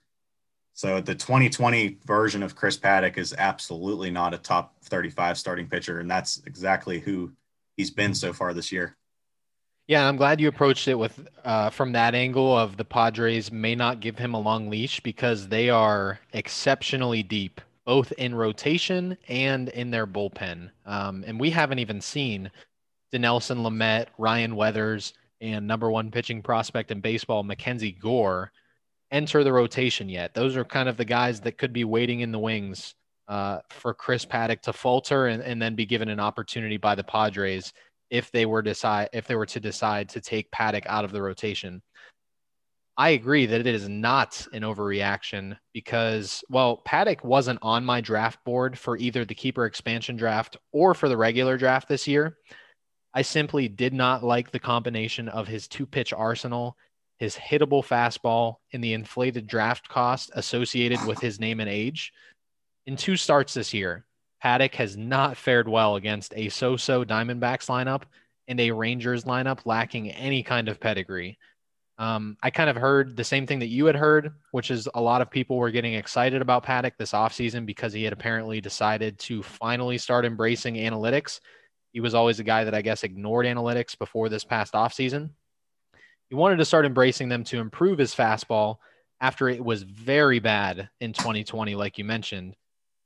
So the 2020 version of Chris Paddack is absolutely not a top 35 starting pitcher, and that's exactly who he's been so far this year. Yeah, I'm glad you approached it with uh, from that angle of the Padres may not give him a long leash because they are exceptionally deep, both in rotation and in their bullpen. Um, and we haven't even seen Dinelson Lamet, Ryan Weathers, and number one pitching prospect in baseball, Mackenzie Gore, enter the rotation yet. Those are kind of the guys that could be waiting in the wings uh, for Chris Paddack to falter and, and then be given an opportunity by the Padres if they were decide if they were to decide to take Paddack out of the rotation. I agree that it is not an overreaction because, well, Paddack wasn't on my draft board for either the keeper expansion draft or for the regular draft this year. I simply did not like the combination of his two pitch arsenal, his hittable fastball, and the inflated draft cost associated with his name and age. In two starts this year, Paddack has not fared well against a so so Diamondbacks lineup and a Rangers lineup lacking any kind of pedigree. Um, I kind of heard the same thing that you had heard, which is a lot of people were getting excited about Paddack this offseason because he had apparently decided to finally start embracing analytics. He was always a guy that I guess ignored analytics before this past offseason. He wanted to start embracing them to improve his fastball after it was very bad in 2020, like you mentioned.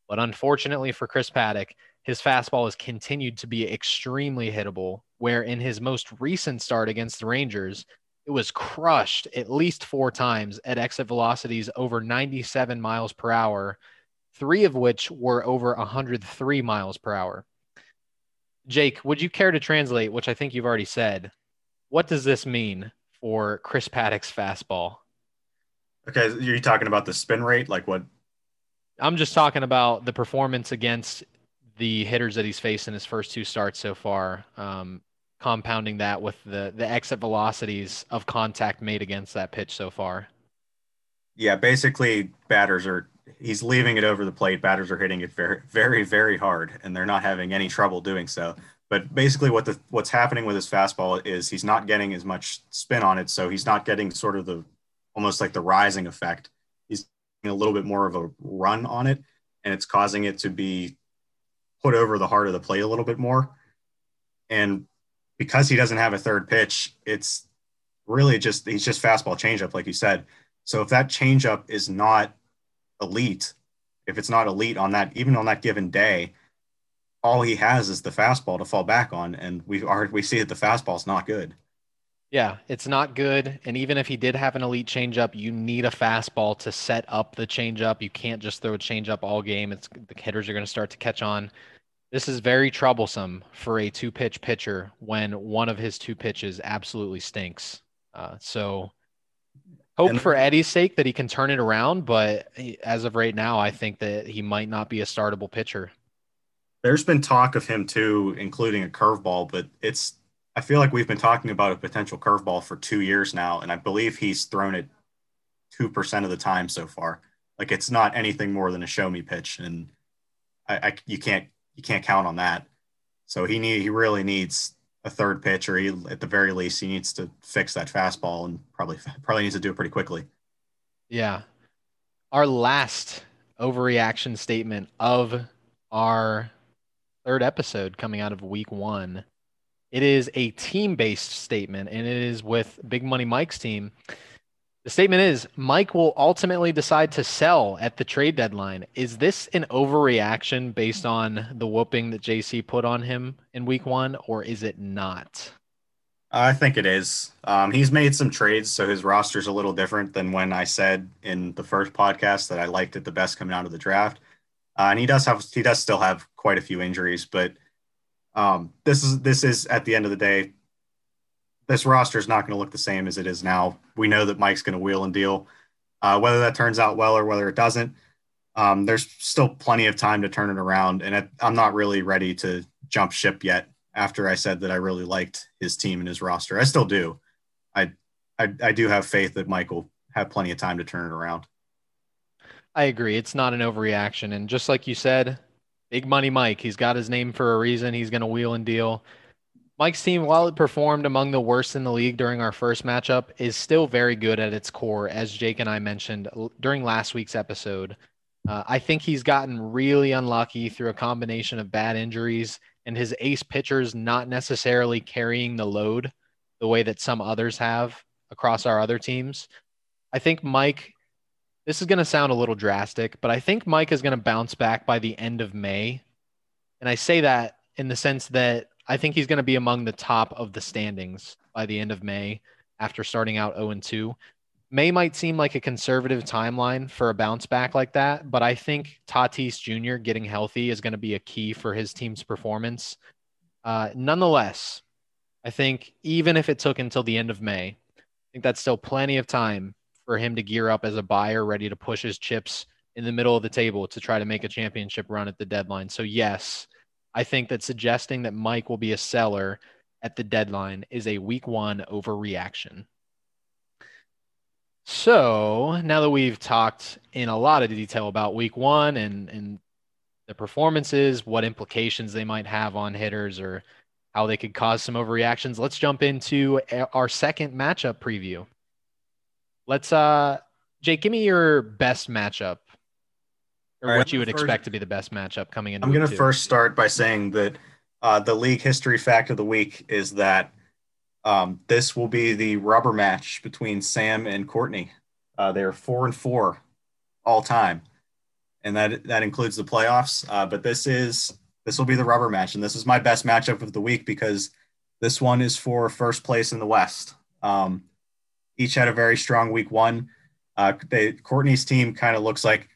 But unfortunately for Chris Paddack, his fastball has continued to be extremely hittable, where in his most recent start against the Rangers, it was crushed at least four times at exit velocities over 97 miles per hour, three of which were over 103 miles per hour. Jake, would you care to translate, which I think you've already said? What does this mean for Chris Paddack's fastball? Okay, you're talking about the spin rate, like what I'm just talking about the performance against the hitters that he's faced in his first two starts so far. Um, compounding that with the the exit velocities of contact made against that pitch so far. Yeah, basically batters are he's leaving it over the plate. Batters are hitting it very very very hard and they're not having any trouble doing so. But basically what the what's happening with his fastball is he's not getting as much spin on it, so he's not getting sort of the almost like the rising effect a little bit more of a run on it, and it's causing it to be put over the heart of the plate a little bit more. And because he doesn't have a third pitch, it's really just he's just fastball changeup, like you said. So if that changeup is not elite, if it's not elite on that, even on that given day, all he has is the fastball to fall back on, and we are we see that the fastball's not good. Yeah, it's not good. And even if he did have an elite changeup, you need a fastball to set up the changeup. You can't just throw a changeup all game. It's the hitters are going to start to catch on. This is very troublesome for a two pitch pitcher when one of his two pitches absolutely stinks. Uh, so hope and, for Eddie's sake that he can turn it around. But as of right now, I think that he might not be a startable pitcher. There's been talk of him too, including a curveball, but it's I feel like we've been talking about a potential curveball for two years now, and I believe he's thrown it two percent of the time so far. Like it's not anything more than a show me pitch, and I, I you can't you can't count on that. So he need he really needs a third pitch, or he at the very least he needs to fix that fastball, and probably probably needs to do it pretty quickly. Yeah, our last overreaction statement of our third episode coming out of week one it is a team based statement, and it is with Big Money Mike's team. The statement is Mike will ultimately decide to sell at the trade deadline. Is this an overreaction based on the whooping that JC put on him in week one, or is it not? I think it is. Um, he's made some trades, so his roster's a little different than when I said in the first podcast that I liked it the best coming out of the draft. Uh, and he does have he does still have quite a few injuries, but um, this is this is at the end of the day, this roster is not going to look the same as it is now. We know that Mike's going to wheel and deal. Uh, whether that turns out well or whether it doesn't, um, there's still plenty of time to turn it around. And it, I'm not really ready to jump ship yet. After I said that I really liked his team and his roster, I still do. I, I, I do have faith that Mike will have plenty of time to turn it around. I agree. It's not an overreaction. And just like you said, Big Money Mike. He's got his name for a reason. He's going to wheel and deal. Mike's team, while it performed among the worst in the league during our first matchup, is still very good at its core, as Jake and I mentioned during last week's episode. Uh, I think he's gotten really unlucky through a combination of bad injuries and his ace pitchers not necessarily carrying the load the way that some others have across our other teams. I think Mike this is going to sound a little drastic, but I think Mike is going to bounce back by the end of May. And I say that in the sense that I think he's going to be among the top of the standings by the end of May after starting out 0 2. May might seem like a conservative timeline for a bounce back like that, but I think Tatis Jr. getting healthy is going to be a key for his team's performance. Uh, nonetheless, I think even if it took until the end of May, I think that's still plenty of time for him to gear up as a buyer, ready to push his chips in the middle of the table to try to make a championship run at the deadline. So, yes, I think that suggesting that Mike will be a seller at the deadline is a week one overreaction. So, now that we've talked in a lot of detail about week one and, and the performances, what implications they might have on hitters or how they could cause some overreactions, let's jump into our second matchup preview. Let's uh Jake, give me your best matchup or right, what you would first, expect to be the best matchup coming in. I'm going to first start by saying that uh, the league history fact of the week is that um, this will be the rubber match between Sam and Courtney. Uh, they're four and four all time, and that that includes the playoffs. Uh, but this is this will be the rubber match, and this is my best matchup of the week because this one is for first place in the West. Um, each had a very strong week one. Uh, they, Courtney's team kind of looks like,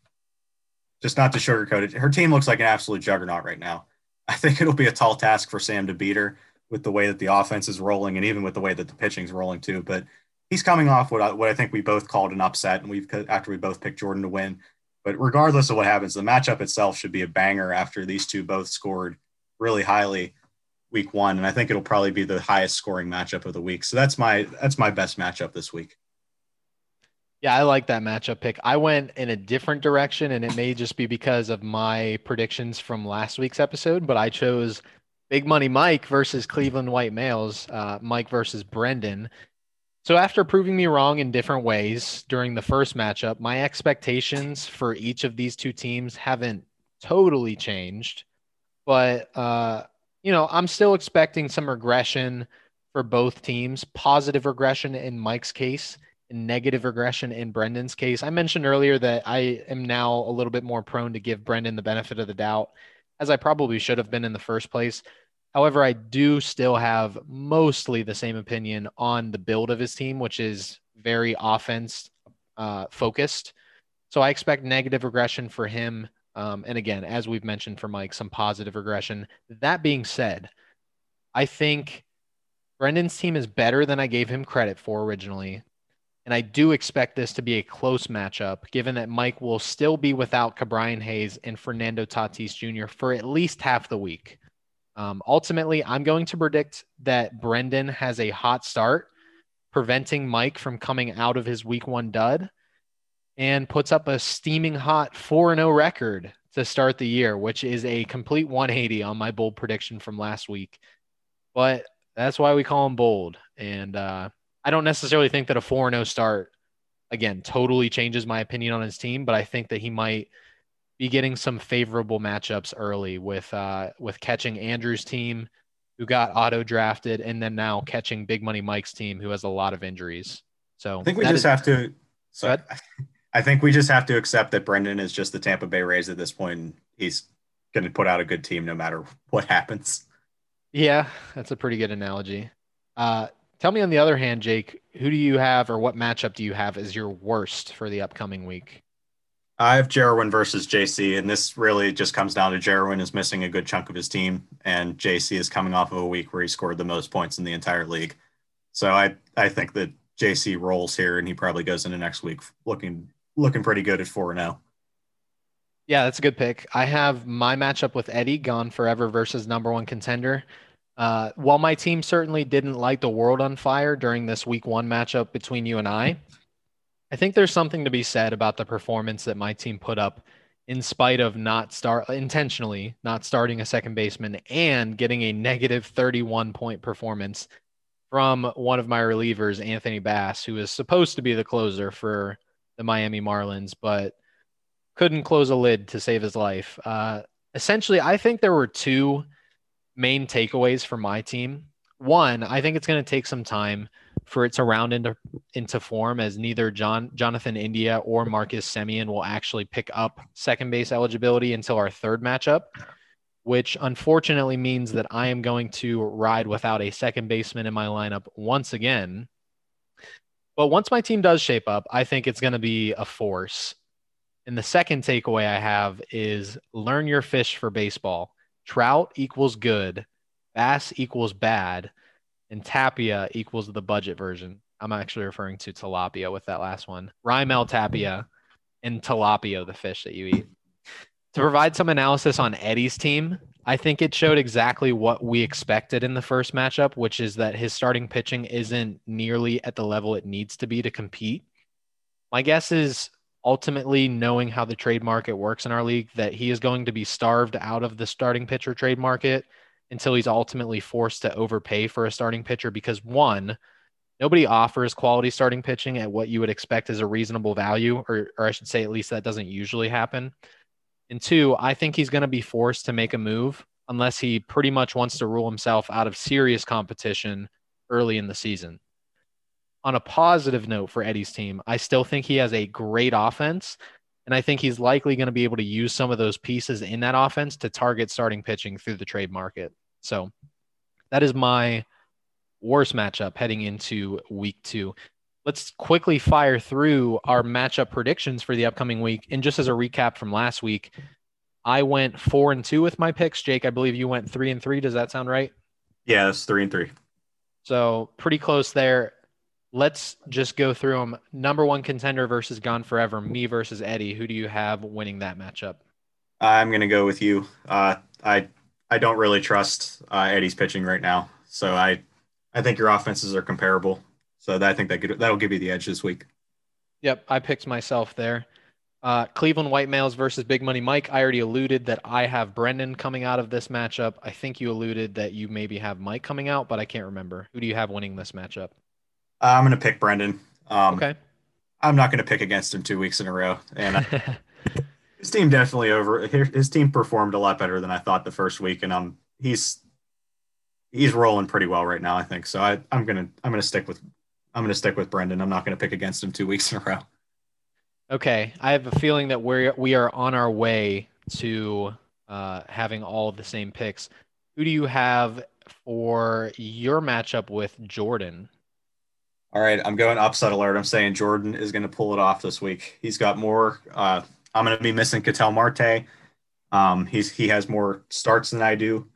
just not to sugarcoat it, her team looks like an absolute juggernaut right now. I think it'll be a tall task for Sam to beat her with the way that the offense is rolling and even with the way that the pitching is rolling too. But he's coming off what I, what I think we both called an upset, and we've after we both picked Jordan to win. But regardless of what happens, the matchup itself should be a banger after these two both scored really highly week one, and I think it'll probably be the highest scoring matchup of the week. So that's my that's my best matchup this week. Yeah, I like that matchup pick. I went in a different direction, and it may just be because of my predictions from last week's episode, but I chose Big Money Mike versus Cleveland White Males, uh, Mike versus Brendan. So after proving me wrong in different ways during the first matchup, my expectations for each of these two teams haven't totally changed, but uh, you know, I'm still expecting some regression for both teams, positive regression in Mike's case and negative regression in Brendan's case. I mentioned earlier that I am now a little bit more prone to give Brendan the benefit of the doubt as I probably should have been in the first place. However, I do still have mostly the same opinion on the build of his team, which is very offense uh, focused. So I expect negative regression for him. Um, and again, as we've mentioned for Mike, some positive regression. That being said, I think Brendan's team is better than I gave him credit for originally. And I do expect this to be a close matchup, given that Mike will still be without Ke'Bryan Hayes and Fernando Tatis Jr. for at least half the week. Um, ultimately, I'm going to predict that Brendan has a hot start, preventing Mike from coming out of his week one dud and puts up a steaming hot 4 0 record to start the year, which is a complete 180 on my bold prediction from last week. But that's why we call him bold. And uh, I don't necessarily think that a 4 0 start, again, totally changes my opinion on his team, but I think that he might be getting some favorable matchups early with uh, with catching Andrew's team, who got auto drafted, and then now catching Big Money Mike's team, who has a lot of injuries. So I think we just is, have to. So I think we just have to accept that Brendan is just the Tampa Bay Rays at this point. And he's going to put out a good team no matter what happens. Yeah, that's a pretty good analogy. Uh, tell me on the other hand, Jake, who do you have or what matchup do you have as your worst for the upcoming week? I have Jarwin versus JC, and this really just comes down to Jarwin is missing a good chunk of his team, and JC is coming off of a week where he scored the most points in the entire league. So I I think that JC rolls here, and he probably goes into next week looking looking pretty good at four and zero. Oh. Yeah, that's a good pick. I have my matchup with Eddie gone forever versus number one contender. Uh, while my team certainly didn't light the world on fire during this week one matchup between you and I, I think there's something to be said about the performance that my team put up in spite of not start intentionally not starting a second baseman and getting a negative 31 point performance from one of my relievers, Anthony Bass, who is supposed to be the closer for the Miami Marlins, but couldn't close a lid to save his life. Uh, essentially, I think there were two main takeaways for my team. One, I think it's going to take some time for it to round into into form as neither John Jonathan India or Marcus Semien will actually pick up second base eligibility until our third matchup, which unfortunately means that I am going to ride without a second baseman in my lineup once again. But once my team does shape up, I think it's going to be a force. And the second takeaway I have is learn your fish for baseball. Trout equals good, bass equals bad and tapia equals the budget version. I'm actually referring to tilapia with that last one. Raimel tapia and tilapia, the fish that you eat. To provide some analysis on Eddie's team, I think it showed exactly what we expected in the first matchup, which is that his starting pitching isn't nearly at the level it needs to be to compete. My guess is ultimately knowing how the trade market works in our league that he is going to be starved out of the starting pitcher trade market until he's ultimately forced to overpay for a starting pitcher because one, nobody offers quality starting pitching at what you would expect as a reasonable value, or, or I should say, at least that doesn't usually happen. And two, I think he's going to be forced to make a move unless he pretty much wants to rule himself out of serious competition early in the season. On a positive note for Eddie's team, I still think he has a great offense and I think he's likely going to be able to use some of those pieces in that offense to target starting pitching through the trade market. So that is my worst matchup heading into week two. Let's quickly fire through our matchup predictions for the upcoming week. And just as a recap from last week, I went four and two with my picks. Jake, I believe you went three and three. Does that sound right? Yeah, that's three and three. So pretty close there let's just go through them. Number one contender versus Gone Forever, me versus Eddie. Who do you have winning that matchup? I'm gonna go with you. Uh, I I don't really trust uh, Eddie's pitching right now, so I I think your offenses are comparable. So that, I think that could, that'll give you the edge this week. Yep, I picked myself there. Uh, Cleveland White Males versus Big Money Mike. I already alluded that I have Brendan coming out of this matchup. I think you alluded that you maybe have Mike coming out, but I can't remember. Who do you have winning this matchup? Uh, I'm going to pick Brendan. Um, okay. I'm not going to pick against him two weeks in a row, and his team definitely over. His team performed a lot better than I thought the first week, and um, he's he's rolling pretty well right now. I think so. I, I'm gonna I'm gonna stick with I'm gonna stick with Brendan. I'm not gonna pick against him two weeks in a row. Okay, I have a feeling that we're we are on our way to uh, having all of the same picks. Who do you have for your matchup with Jordan? All right, I'm going upset alert. I'm saying Jordan is going to pull it off this week. He's got more. Uh, I'm going to be missing Ketel Marte. Um, he's he has more starts than I do.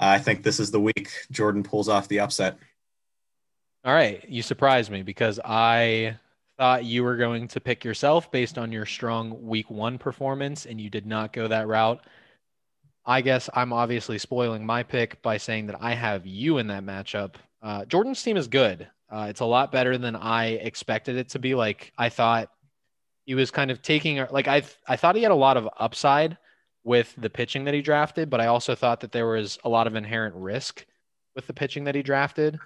I think this is the week Jordan pulls off the upset. All right, you surprised me because I thought you were going to pick yourself based on your strong week one performance, and you did not go that route. I guess I'm obviously spoiling my pick by saying that I have you in that matchup. Uh, Jordan's team is good. Uh, it's a lot better than I expected it to be. Like I thought he was kind of taking like I I thought he had a lot of upside with the pitching that he drafted, but I also thought that there was a lot of inherent risk with the pitching that he drafted.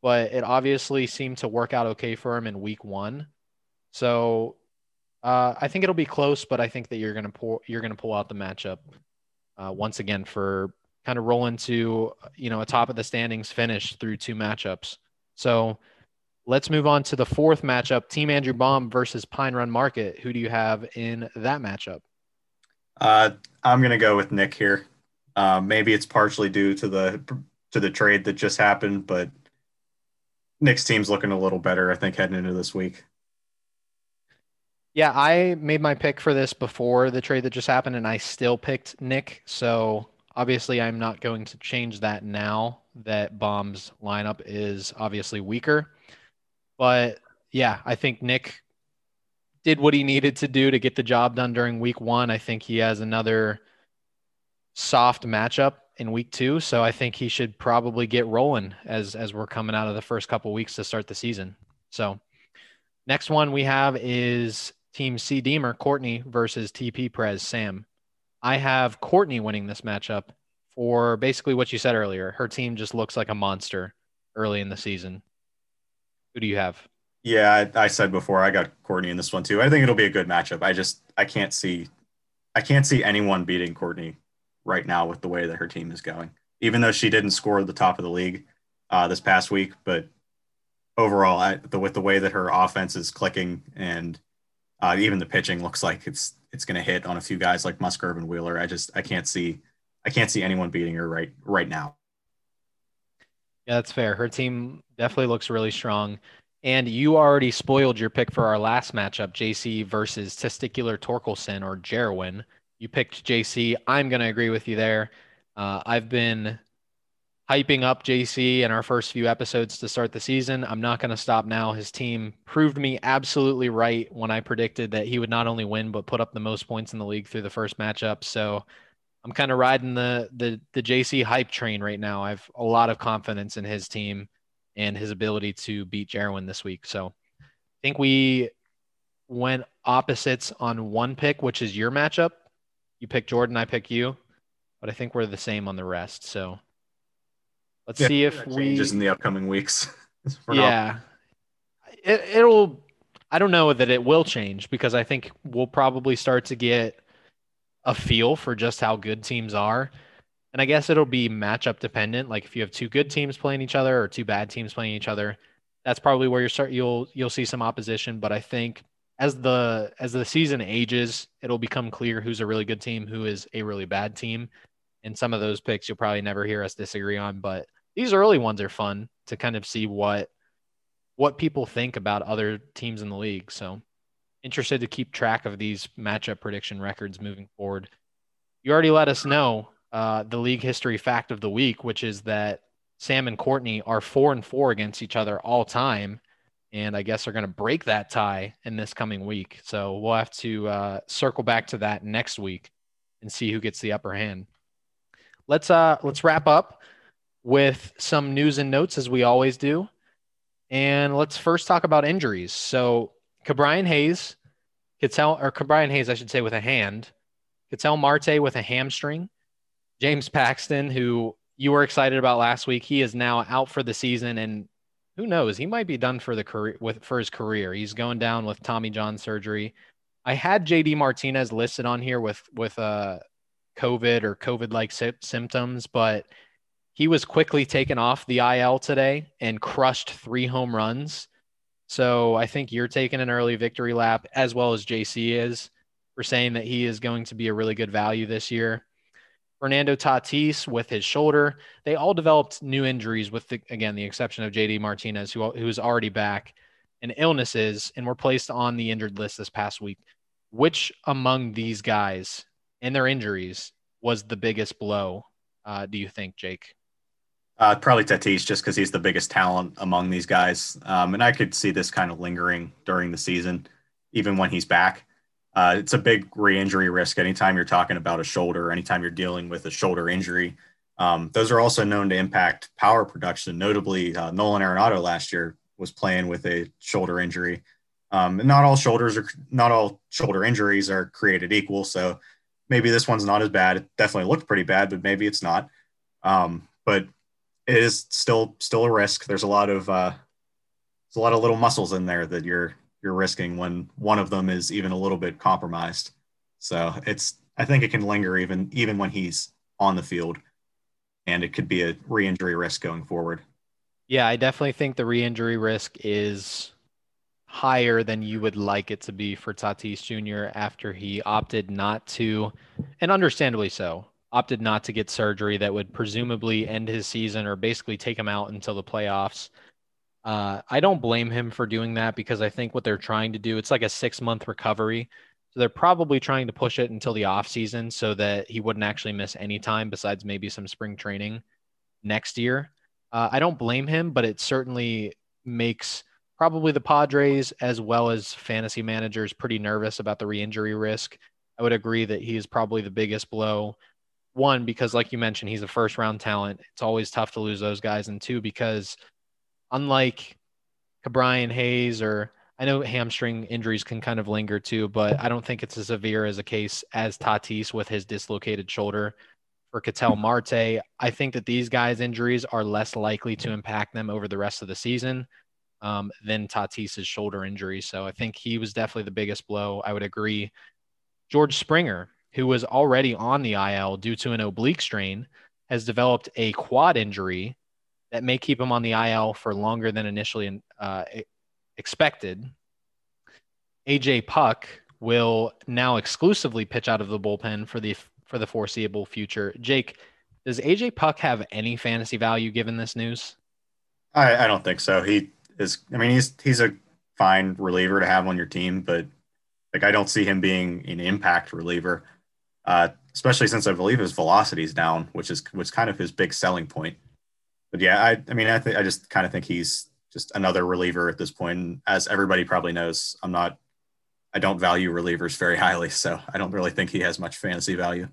But it obviously seemed to work out okay for him in week one. So uh, I think it'll be close, but I think that you're gonna pull you're gonna pull out the matchup uh, once again for kind of roll into you know a top of the standings finish through two matchups. So let's move on to the fourth matchup: Team Andrew Baum versus Pine Run Market. Who do you have in that matchup? Uh, I'm gonna go with Nick here. Uh, maybe it's partially due to the to the trade that just happened, but Nick's team's looking a little better, I think, heading into this week. Yeah, I made my pick for this before the trade that just happened, and I still picked Nick. So obviously, I'm not going to change that now that Baum's lineup is obviously weaker. But yeah, I think Nick did what he needed to do to get the job done during week one. I think he has another soft matchup in week two. So I think he should probably get rolling as as we're coming out of the first couple weeks to start the season. So next one we have is Team C Deemer, Courtney versus TP Prez, Sam. I have Courtney winning this matchup for basically what you said earlier. Her team just looks like a monster early in the season. Who do you have? Yeah, I, I said before I got Courtney in this one too. I think it'll be a good matchup. I just I can't see I can't see anyone beating Courtney right now with the way that her team is going. Even though she didn't score the top of the league uh, this past week, but overall, I, the, with the way that her offense is clicking and uh, even the pitching looks like it's it's going to hit on a few guys like Musgrove and Wheeler. I just I can't see I can't see anyone beating her right right now. Yeah, that's fair. Her team definitely looks really strong. And you already spoiled your pick for our last matchup, JC versus Testicular Torkelson or Jarwin. You picked JC. I'm going to agree with you there. Uh, I've been hyping up JC in our first few episodes to start the season. I'm not going to stop now. His team proved me absolutely right when I predicted that he would not only win but put up the most points in the league through the first matchup. So I'm kind of riding the the the JC hype train right now. I've a lot of confidence in his team and his ability to beat Jarwin this week. So I think we went opposites on one pick, which is your matchup. You pick Jordan, I pick you, but I think we're the same on the rest. So Let's yeah, see if we just in the upcoming weeks. yeah, it, it'll. I don't know that it will change because I think we'll probably start to get a feel for just how good teams are. And I guess it'll be matchup dependent. Like if you have two good teams playing each other or two bad teams playing each other, that's probably where you start you'll you'll see some opposition. But I think as the as the season ages, it'll become clear who's a really good team, who is a really bad team. And some of those picks you'll probably never hear us disagree on. But these early ones are fun to kind of see what what people think about other teams in the league. So interested to keep track of these matchup prediction records moving forward. You already let us know uh, the league history fact of the week, which is that Sam and Courtney are four and four against each other all time. And I guess they're going to break that tie in this coming week. So we'll have to uh, circle back to that next week and see who gets the upper hand. Let's uh let's wrap up with some news and notes as we always do. And let's first talk about injuries. So Ke'Bryan Hayes, Ketel, or Ke'Bryan Hayes, I should say, with a hand, Ketel Marte with a hamstring, James Paxton, who you were excited about last week, he is now out for the season, and who knows, he might be done for the career with for his career. He's going down with Tommy John surgery. I had JD Martinez listed on here with with uh COVID or COVID like sy- symptoms, but he was quickly taken off the IL today and crushed three home runs. So I think you're taking an early victory lap as well as JC is for saying that he is going to be a really good value this year. Fernando Tatis with his shoulder. They all developed new injuries, with the, again the exception of JD Martinez, who who's already back, and illnesses, and were placed on the injured list this past week. Which among these guys and their injuries was the biggest blow? Uh, do you think, Jake? Uh, probably Tatis, just because he's the biggest talent among these guys, um, and I could see this kind of lingering during the season, even when he's back. Uh, it's a big re-injury risk anytime you're talking about a shoulder, anytime you're dealing with a shoulder injury. Um, those are also known to impact power production. Notably, uh, Nolan Arenado last year was playing with a shoulder injury. Um, and not all shoulders are not all shoulder injuries are created equal. So maybe this one's not as bad. It definitely looked pretty bad, but maybe it's not. Um, but it is still still a risk. There's a lot of uh, there's a lot of little muscles in there that you're you're risking when one of them is even a little bit compromised. So it's I think it can linger even even when he's on the field, and it could be a re-injury risk going forward. Yeah, I definitely think the re-injury risk is higher than you would like it to be for Tatis Jr. after he opted not to, and understandably so, opted not to get surgery that would presumably end his season or basically take him out until the playoffs. Uh, I don't blame him for doing that because I think what they're trying to do, it's like a six month recovery. So they're probably trying to push it until the off season so that he wouldn't actually miss any time besides maybe some spring training next year. Uh, I don't blame him, but it certainly makes probably the Padres as well as fantasy managers pretty nervous about the re-injury risk. I would agree that he is probably the biggest blow. One, because like you mentioned, he's a first round talent. It's always tough to lose those guys. And two, because unlike Brian Hayes or I know hamstring injuries can kind of linger too, but I don't think it's as severe as a case as Tatis with his dislocated shoulder. For Ketel Marte, I think that these guys' injuries are less likely to impact them over the rest of the season um, than Tatis's shoulder injury. So I think he was definitely the biggest blow. I would agree. George Springer, who was already on the IL due to an oblique strain, has developed a quad injury that may keep him on the IL for longer than initially uh, expected. AJ Puk will now exclusively pitch out of the bullpen for the for the foreseeable future. Jake, does AJ Puk have any fantasy value given this news? I, I don't think so. He is. I mean, he's he's a fine reliever to have on your team, but like I don't see him being an impact reliever, uh, especially since I believe his velocity is down, which is was kind of his big selling point but yeah, I, I mean, I think I just kind of think he's just another reliever at this point. And as everybody probably knows, I'm not, I don't value relievers very highly, so I don't really think he has much fantasy value.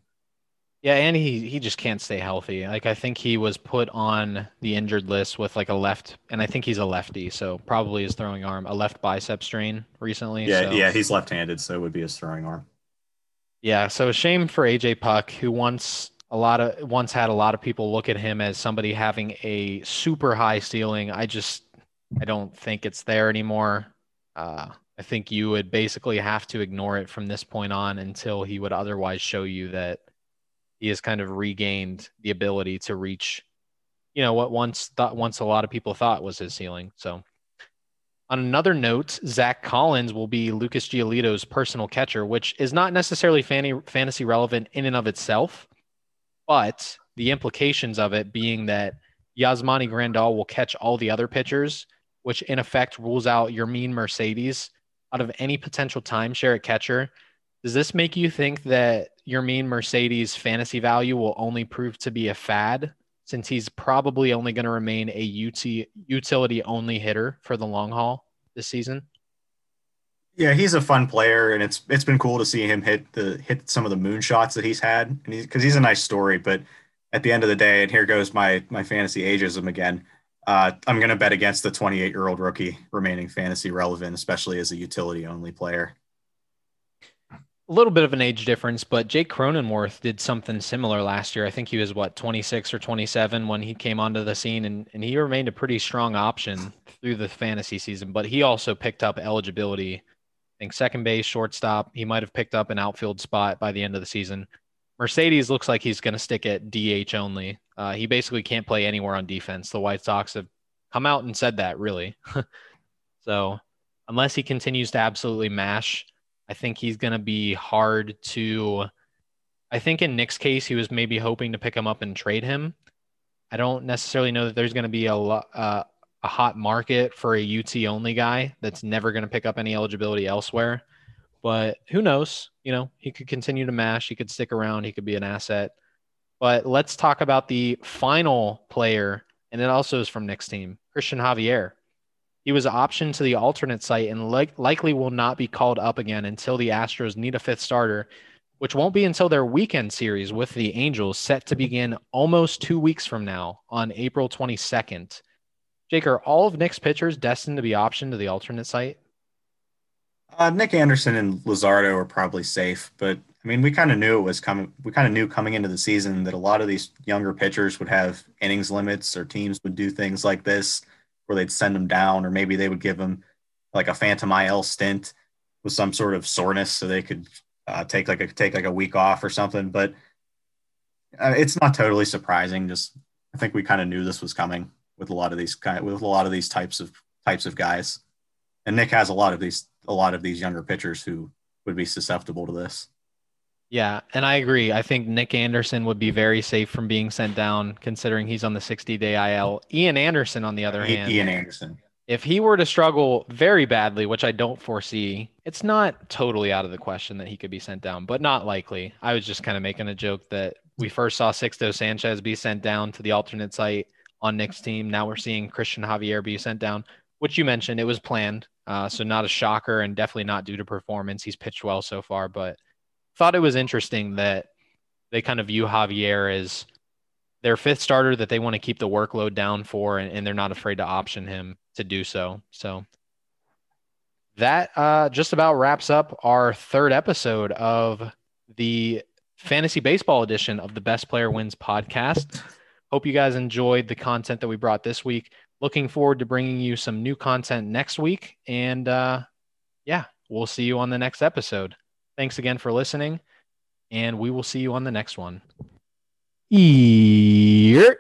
Yeah, and he he just can't stay healthy. Like I think he was put on the injured list with like a left, and I think he's a lefty, so probably his throwing arm, a left bicep strain recently. Yeah, so. yeah, he's left-handed, so it would be his throwing arm. Yeah, so shame for AJ Puk, who once a lot of once had a lot of people look at him as somebody having a super high ceiling. I just I don't think it's there anymore. Uh, I think you would basically have to ignore it from this point on until he would otherwise show you that he has kind of regained the ability to reach, you know, what once thought once a lot of people thought was his ceiling. So on another note, Zach Collins will be Lucas Giolito's personal catcher, which is not necessarily fantasy relevant in and of itself but the implications of it being that Yasmani Grandal will catch all the other pitchers, which in effect rules out Yermin Mercedes out of any potential timeshare at catcher. Does this make you think that Yermin Mercedes fantasy value will only prove to be a fad since he's probably only going to remain a UT, utility only hitter for the long haul this season? Yeah, he's a fun player, and it's it's been cool to see him hit the hit some of the moon shots that he's had, and he's because he's a nice story. But at the end of the day, and here goes my my fantasy ageism again. Uh, I'm going to bet against the 28 year old rookie remaining fantasy relevant, especially as a utility only player. A little bit of an age difference, but Jake Cronenworth did something similar last year. I think he was what 26 or 27 when he came onto the scene, and, and he remained a pretty strong option through the fantasy season. But he also picked up eligibility I think second base, shortstop. He might have picked up an outfield spot by the end of the season. Mercedes looks like he's going to stick at DH only. Uh, he basically can't play anywhere on defense. The White Sox have come out and said that, really. so, unless he continues to absolutely mash, I think he's going to be hard to I think in Nick's case, he was maybe hoping to pick him up and trade him. I don't necessarily know that there's going to be a lot. Uh, a hot market for a UT only guy that's never going to pick up any eligibility elsewhere. But who knows? You know, he could continue to mash. He could stick around. He could be an asset. But let's talk about the final player, and it also is from Nick's team, Cristian Javier. He was optioned to the alternate site and li- likely will not be called up again until the Astros need a fifth starter, which won't be until their weekend series with the Angels set to begin almost two weeks from now on April 22nd. Jake, are all of Nick's pitchers destined to be optioned to the alternate site? Uh, Nick Anderson and Luzardo are probably safe, but I mean, we kind of knew it was coming. We kind of knew coming into the season that a lot of these younger pitchers would have innings limits, or teams would do things like this where they'd send them down, or maybe they would give them like a phantom IL stint with some sort of soreness, so they could uh, take like a take like a week off or something. But uh, it's not totally surprising. Just I think we kind of knew this was coming with a lot of these kind with a lot of these types of types of guys. And Nick has a lot of these a lot of these younger pitchers who would be susceptible to this. Yeah, and I agree. I think Nick Anderson would be very safe from being sent down, considering he's on the 60 day IL. Ian Anderson, on the other hand, Ian Anderson, if he were to struggle very badly, which I don't foresee, it's not totally out of the question that he could be sent down, but not likely. I was just kind of making a joke that we first saw Sixto Sanchez be sent down to the alternate site on Nick's team. Now we're seeing Cristian Javier be sent down, which you mentioned it was planned. Uh, so not a shocker and definitely not due to performance. He's pitched well so far, but thought it was interesting that they kind of view Javier as their fifth starter that they want to keep the workload down for, and, and they're not afraid to option him to do so. So that uh, just about wraps up our third episode of the fantasy baseball edition of the Best Player Wins podcast. Hope you guys enjoyed the content that we brought this week. Looking forward to bringing you some new content next week. And uh, yeah, we'll see you on the next episode. Thanks again for listening, and we will see you on the next one. Here.